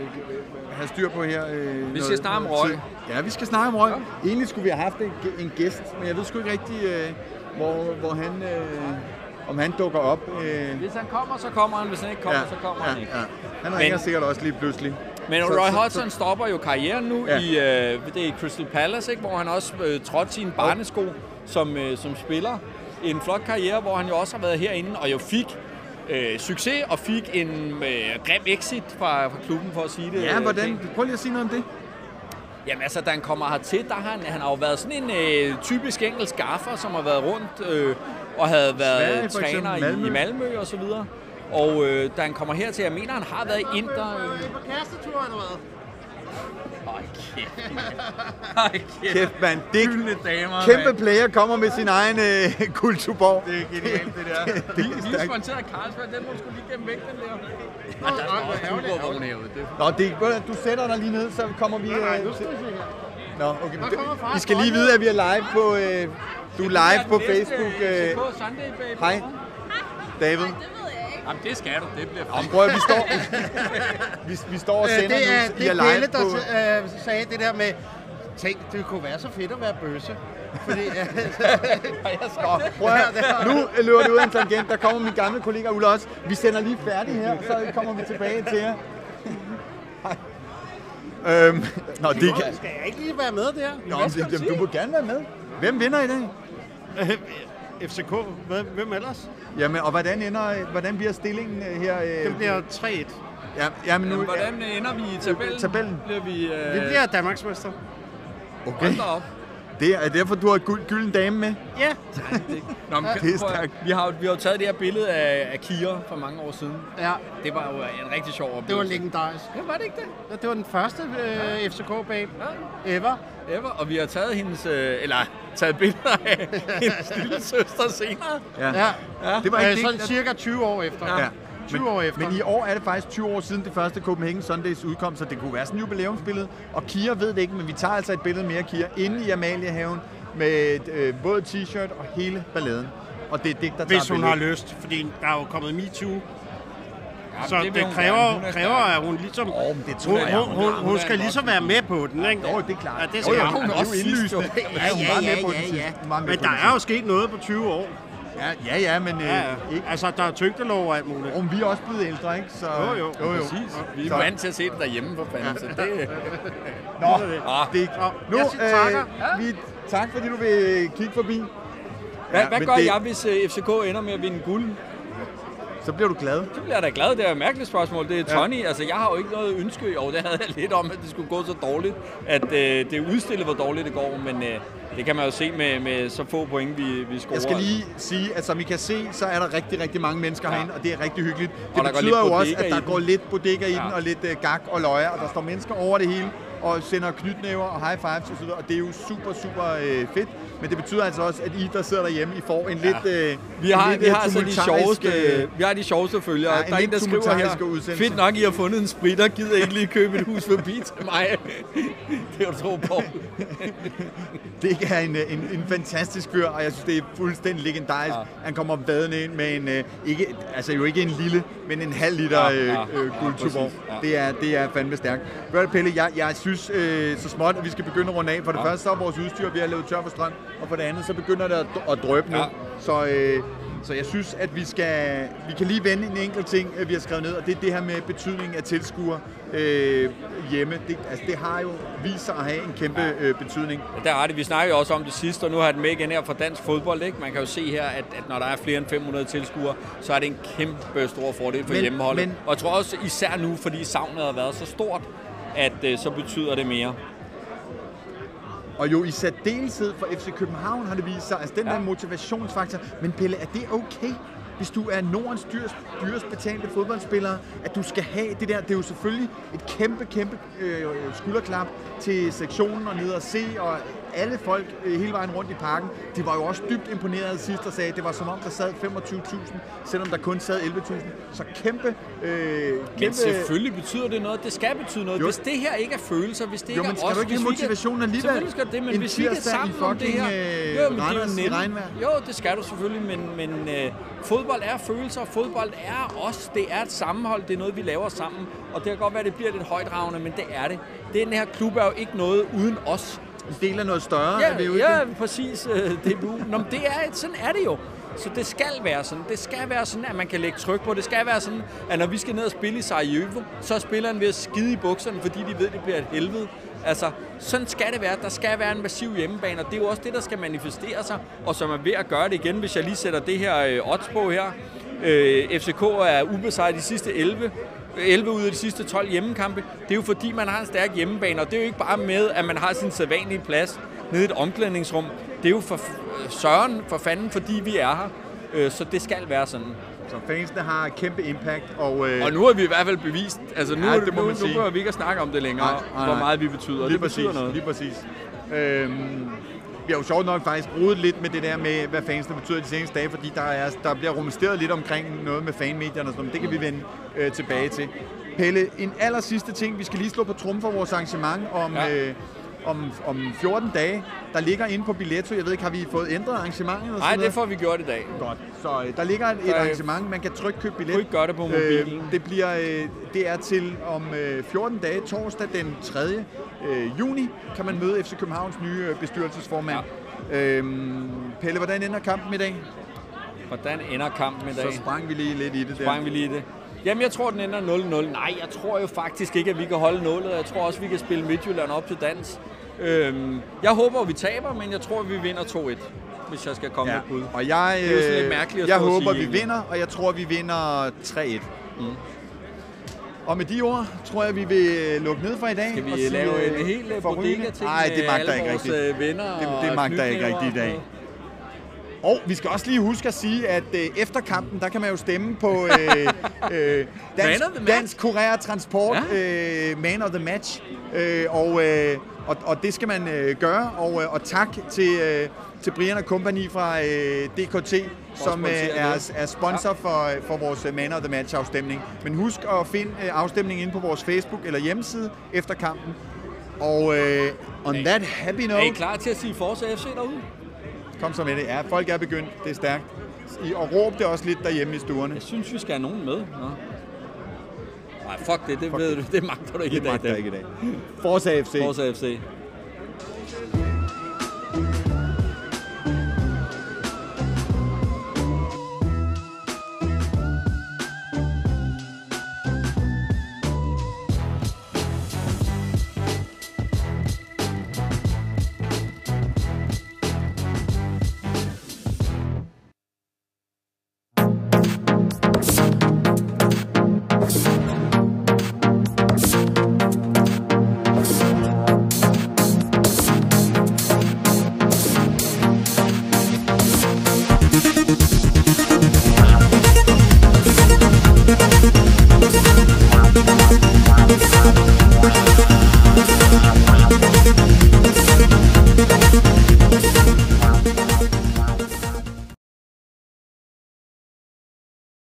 have styr på her. Øh, Vi skal snakke om røg. Ja, vi skal snakke om røg. Ja. Egentlig skulle vi have haft en, en gæst, men jeg ved sgu ikke rigtig, øh, hvor, hvor han, øh, om han dukker op. Øh, Hvis han kommer, så kommer han. Hvis han ikke kommer, så kommer ja, han ikke. Ja. Han ringer Men- sikkert også lige pludselig. Men Så- Roy så- Hodgson stopper jo karrieren nu Ja. i, øh, det er i Crystal Palace, ikke? hvor han også øh, trådte sine barnesko som, øh, som spiller. En flot karriere, hvor han jo også har været herinde og jo fik øh, succes og fik en øh, grim exit fra, fra klubben, for at sige det. Ja, øh, hvordan? pænt. Prøv lige at sige noget om det. Jamen altså, da han kommer hertil, der har han, han har jo været sådan en øh, typisk engelsk gaffer, som har været rundt øh, og havde været Sverige, træner eksempel, Malmø. i, i Malmø og så videre. Og øh, da han kommer hertil, jeg mener, han har været i Inter. Øh, eller hvad? Ej, kæft. (laughs) mand. Ej, kæft. Kæft, mand. Det Gyldne damer, kæmpe mand. player kommer med sin egen øh, (laughs) kulturborg. Det er genialt, det der. (laughs) det er Vi er sponsoreret Carlsberg, den må du sgu lige gennem væk, den der. Nå, Og der er også Ubervogn herude. Det er Nå, det du, sætter dig lige ned, så kommer vi... Nej, nej, øh, nu skal vi. Nå, okay. Der kommer far I skal lige vide, at vi er live på, øh, du er live på Facebook. Øh, baby. hej, David. Jamen, det skal du. Det bliver Om, prøv vi står, vi, vi står og Øh, sender Det er, nu. Det er Pelle, der på... øh, sagde det der med, tænk, det kunne være så fedt at være bøsse. Fordi, (laughs) (laughs) øh, Nå, prøv at, nu løber det ud af en tangent. Der kommer min gamle kollega Ulla også. Vi sender lige færdig her, så kommer vi tilbage til jer. (laughs) Øhm, nå, det kan... skal jeg ikke lige være med der? Nå, det, det, du må gerne være med. Hvem vinder i dag? FCK, Hvad- hvem ellers? Jamen, og hvordan ender, hvordan bliver stillingen øh, her? øh, Det bliver 3-1. Ja, jamen nu, Jamen, hvordan ender vi i tabellen? Tabellen? Bliver vi... Øh, Vi bliver Danmarksmester. Okay. Hold op. Det er derfor, du har guld, gylden dame med. Ja, Nå, men, (laughs) Det er prøv at- stærkt. vi har, vi har jo taget det her billede af, af Kira for mange år siden. ja. Det var jo en rigtig sjov oplevelse. Det var legendarisk. Ja, var det ikke det? Ja, Det var den første øh, FCK-babe ever. Ever. Og vi har taget hendes, øh, eller taget billeder af (laughs) hendes lille søster senere. Ja. ja. Det var ikke Øh, det. sådan cirka 20 år efter. Ja. 20 men, år efter. Men i år er det faktisk 20 år siden det første Copenhagen Sundays udkom, så det kunne være sådan et jubilæumsbillede. Og Kira ved det ikke, men vi tager altså et billede mere af Kira inde i Amaliehaven med øh, både t-shirt og hele balladen. Og det er Dick, der tager Hvis hun billedet. har lyst, fordi der er jo kommet MeToo. Så det det, kræver. Hun er kræver, at hun ligesom... Men det tror hun, jeg, hun, hun hun, hun, er skal ligesom være med på den, ikke? Jo, det er klart. Ja, det Jo, skal jo, hun. hun er jo også indlysende. jo. Ja, hun var med på den sidste. Hun var med Men der er jo sket noget på 20 år. Ja, ja, ja men øh, Ja, ja. ikke. Altså, der er tyngdelov og alt muligt. Og vi er også blevet ældre, ikke? Så, Jo, jo. jo, jo. Præcis. Vi er Så- vant til at se det derhjemme for fanden, så det... (laughs) Nå, Ah. det Nå, Nu, jeg siger takker. øh, vi, tak fordi du vil kigge forbi. Hvad, Ja, hvad gør det- jeg, hvis øh, FCK ender med at vinde guld? Så bliver du glad. Så bliver jeg da glad. Det er et mærkeligt spørgsmål. Det er Tony. Altså, jeg har jo ikke noget ønske. Jo, det havde jeg lidt om, at det skulle gå så dårligt. At øh, det udstillet, hvor dårligt det går. Men øh, det kan man jo se med, med så få point, vi, vi scorer. Jeg skal lige sige, at som I kan se, så er der rigtig, rigtig mange mennesker Ja. herinde, og det er rigtig hyggeligt. Og Det går betyder jo også, at der går lidt bodega i Ja. den, og lidt uh, gak og løjer, og der står mennesker over det hele, og sender knytnæver og high fives osv., og det er jo super, super øh, fedt. Men det betyder altså også, at I, der sidder derhjemme, I får en lidt øh, Vi har, lidt, vi øh, har altså de sjoveste, øh, vi har de sjoveste følgere. Ja, Ja, en der er en, der skriver her, fedt nok, I har fundet en spritter, gider ikke lige købe et hus forbi til mig. (laughs) det er du tro på. (laughs) Det er en, øh, en, en fantastisk fyr, og jeg synes, det er fuldstændig legendarisk. Ja. Ja. Han kommer vadende ind med en, øh, ikke, altså jo ikke en lille, men en halv liter Ja, øh, ja, øh, ja, guldtuborg. præcis, ja. det, er, det er fandme stærkt. Pelle, jeg, jeg synes øh, så småt, at vi skal begynde at runde af. For det ja. første så er vores udstyr ved at lave tør for strøm, og for det andet så begynder det at, at drøbe nu. Ja. Så, øh, så jeg synes, at vi skal vi kan lige vende en enkelt ting, øh, vi har skrevet ned, og det er det her med betydningen af tilskuere øh, hjemme. Det, altså, det har jo vist sig at have en kæmpe øh, betydning. Der er det. Vi snakker jo også om det sidste, og nu har jeg den med igen her fra dansk fodbold. Ikke? Man kan jo se her, at, at når der er flere end 500 tilskuere, så er det en kæmpe stor fordel for Men- hjemmeholdet. men- Og jeg tror også især nu, fordi savnet har været så stort, at øh, så betyder det mere. Og jo i særdeleshed for FC København har det vist sig, altså den Ja. der motivationsfaktor. Men Pelle, er det okay, hvis du er Nordens dyrest, dyrest betalte fodboldspiller, at du skal have det der? Det er jo selvfølgelig et kæmpe, kæmpe øh, skulderklap til sektionen og ned og se, og alle folk øh, hele vejen rundt i parken, de var jo også dybt imponeret sidst og sagde, at det var som om, der sad 25.000, selvom der kun sad 11.000. Så kæmpe, øh, Men kæmpe selvfølgelig betyder det noget. Det skal betyde noget. Jo. Hvis det her ikke er følelser, hvis det Jo, ikke men er skal os, du ikke motivationen alligevel? Selvfølgelig skal det, men En hvis vi er i sammen om det her... øh, Jo, men det er jo. Jo, det skal du selvfølgelig, men, men øh, fodbold er følelser, fodbold er os. Det er et sammenhold, det er noget, vi laver sammen. Og det kan godt være, det bliver lidt højdragende, men det er det. Den her klub er jo ikke noget uden os. Del af noget større. er det jo Ja, ikke ja det? præcis. øh, DBU. Nå, men det er, sådan er det jo. Så det skal være sådan. Det skal være sådan, at man kan lægge tryk på. Det skal være sådan, at når vi skal ned og spille i Sarajevo, så er spilleren ved at skide i bukserne, fordi de ved, at det bliver et helvede. Altså, sådan skal det være. Der skal være en massiv hjemmebane, og det er jo også det, der skal manifestere sig, og som er ved at gøre det igen, hvis jeg lige sætter det her øh, odds på her. Øh, FCK er ubesejret de sidste 11 11 ud af de sidste 12 hjemmekampe. Det er jo fordi, man har en stærk hjemmebane, og det er jo ikke bare med, at man har sin sædvanlige plads nede i et omklædningsrum. Det er jo for søren, for fanden, fordi vi er her. Øh, Så det skal være sådan. Så fansene har kæmpe impact, og, øh, Og nu har vi i hvert fald bevist, altså nu, Ja, det det må nu, man nu sige. behøver vi ikke at snakke om det længere, Nej, nej, hvor nej. meget vi betyder. lige det præcis, betyder noget. lige præcis. Øhm, har jo sjovt nok faktisk brugt lidt med det der med, hvad fansene betyder de seneste dage, fordi der, er, der bliver rumsteret lidt omkring noget med fanmedierne og sådan noget, men det kan vi vende øh, tilbage til. Pelle, en aller sidste ting, vi skal lige slå på trum for vores arrangement om, Ja. øh, om, om 14 dage. Der ligger inde på Billetto, jeg ved ikke, har vi fået ændret arrangementet? Eller Nej, det får vi gjort i dag. Godt. Så øh, der ligger et, et øh, arrangement, man kan trykke købe billet. kunne ikke gøre det på mobilen. det, bliver, øh, det er til om øh, 14 dage, torsdag den 3. Øh, juni, kan man møde FC Københavns nye øh, bestyrelsesformand. Ja. Øhm, Pelle, hvordan ender kampen i dag? Hvordan ender kampen i dag? Så sprang vi lige lidt i det der. Sprang vi lige i det. Jamen, jeg tror, den ender 0-0. Nej, jeg tror jo faktisk ikke, at vi kan holde nålet. Jeg tror også, vi kan spille Midtjylland op til dans. Øhm, jeg håber, vi taber, men jeg tror, vi vinder 2-1, hvis jeg skal komme Ja. med bud. Og jeg, Det er jo sådan lidt øh, mærkeligt at jeg håber, sige vi egentlig. vinder, og jeg tror, vi vinder 3-1. Mm. Og med de ord, tror jeg, vi vil øh, lukke ned for i dag. Skal vi og sige, lave en helt øh, forrygende- bodega-ting Nej, det magter ikke rigtigt. venner Det, det magter ikke rigtigt i dag. Og vi skal også lige huske at sige, at øh, efter kampen, der kan man jo stemme på øh, (laughs) øh, dansk, dansk Korea Transport Ja. øh, Man of the Match. Øh, og, øh, og, og det skal man øh, gøre. Og, øh, og tak til, øh, til Brian og Company fra øh, DKT, som øh, er, er sponsor for, øh, for vores øh, Man of the Match afstemning. Men husk at finde øh, afstemningen inde på vores Facebook eller hjemmeside efter kampen. Og øh, on that happy Er I note, klar til at sige Forza FC derude? Kom så med det. Ja, folk er begyndt. Det er stærkt. I- Og råb det også lidt derhjemme i stuerne. Jeg synes, vi skal have nogen med. Nå. Nej, fuck det, det ved du, det magter du ikke Det i dag. magter jeg ikke i dag. Forza FC. Forza FC.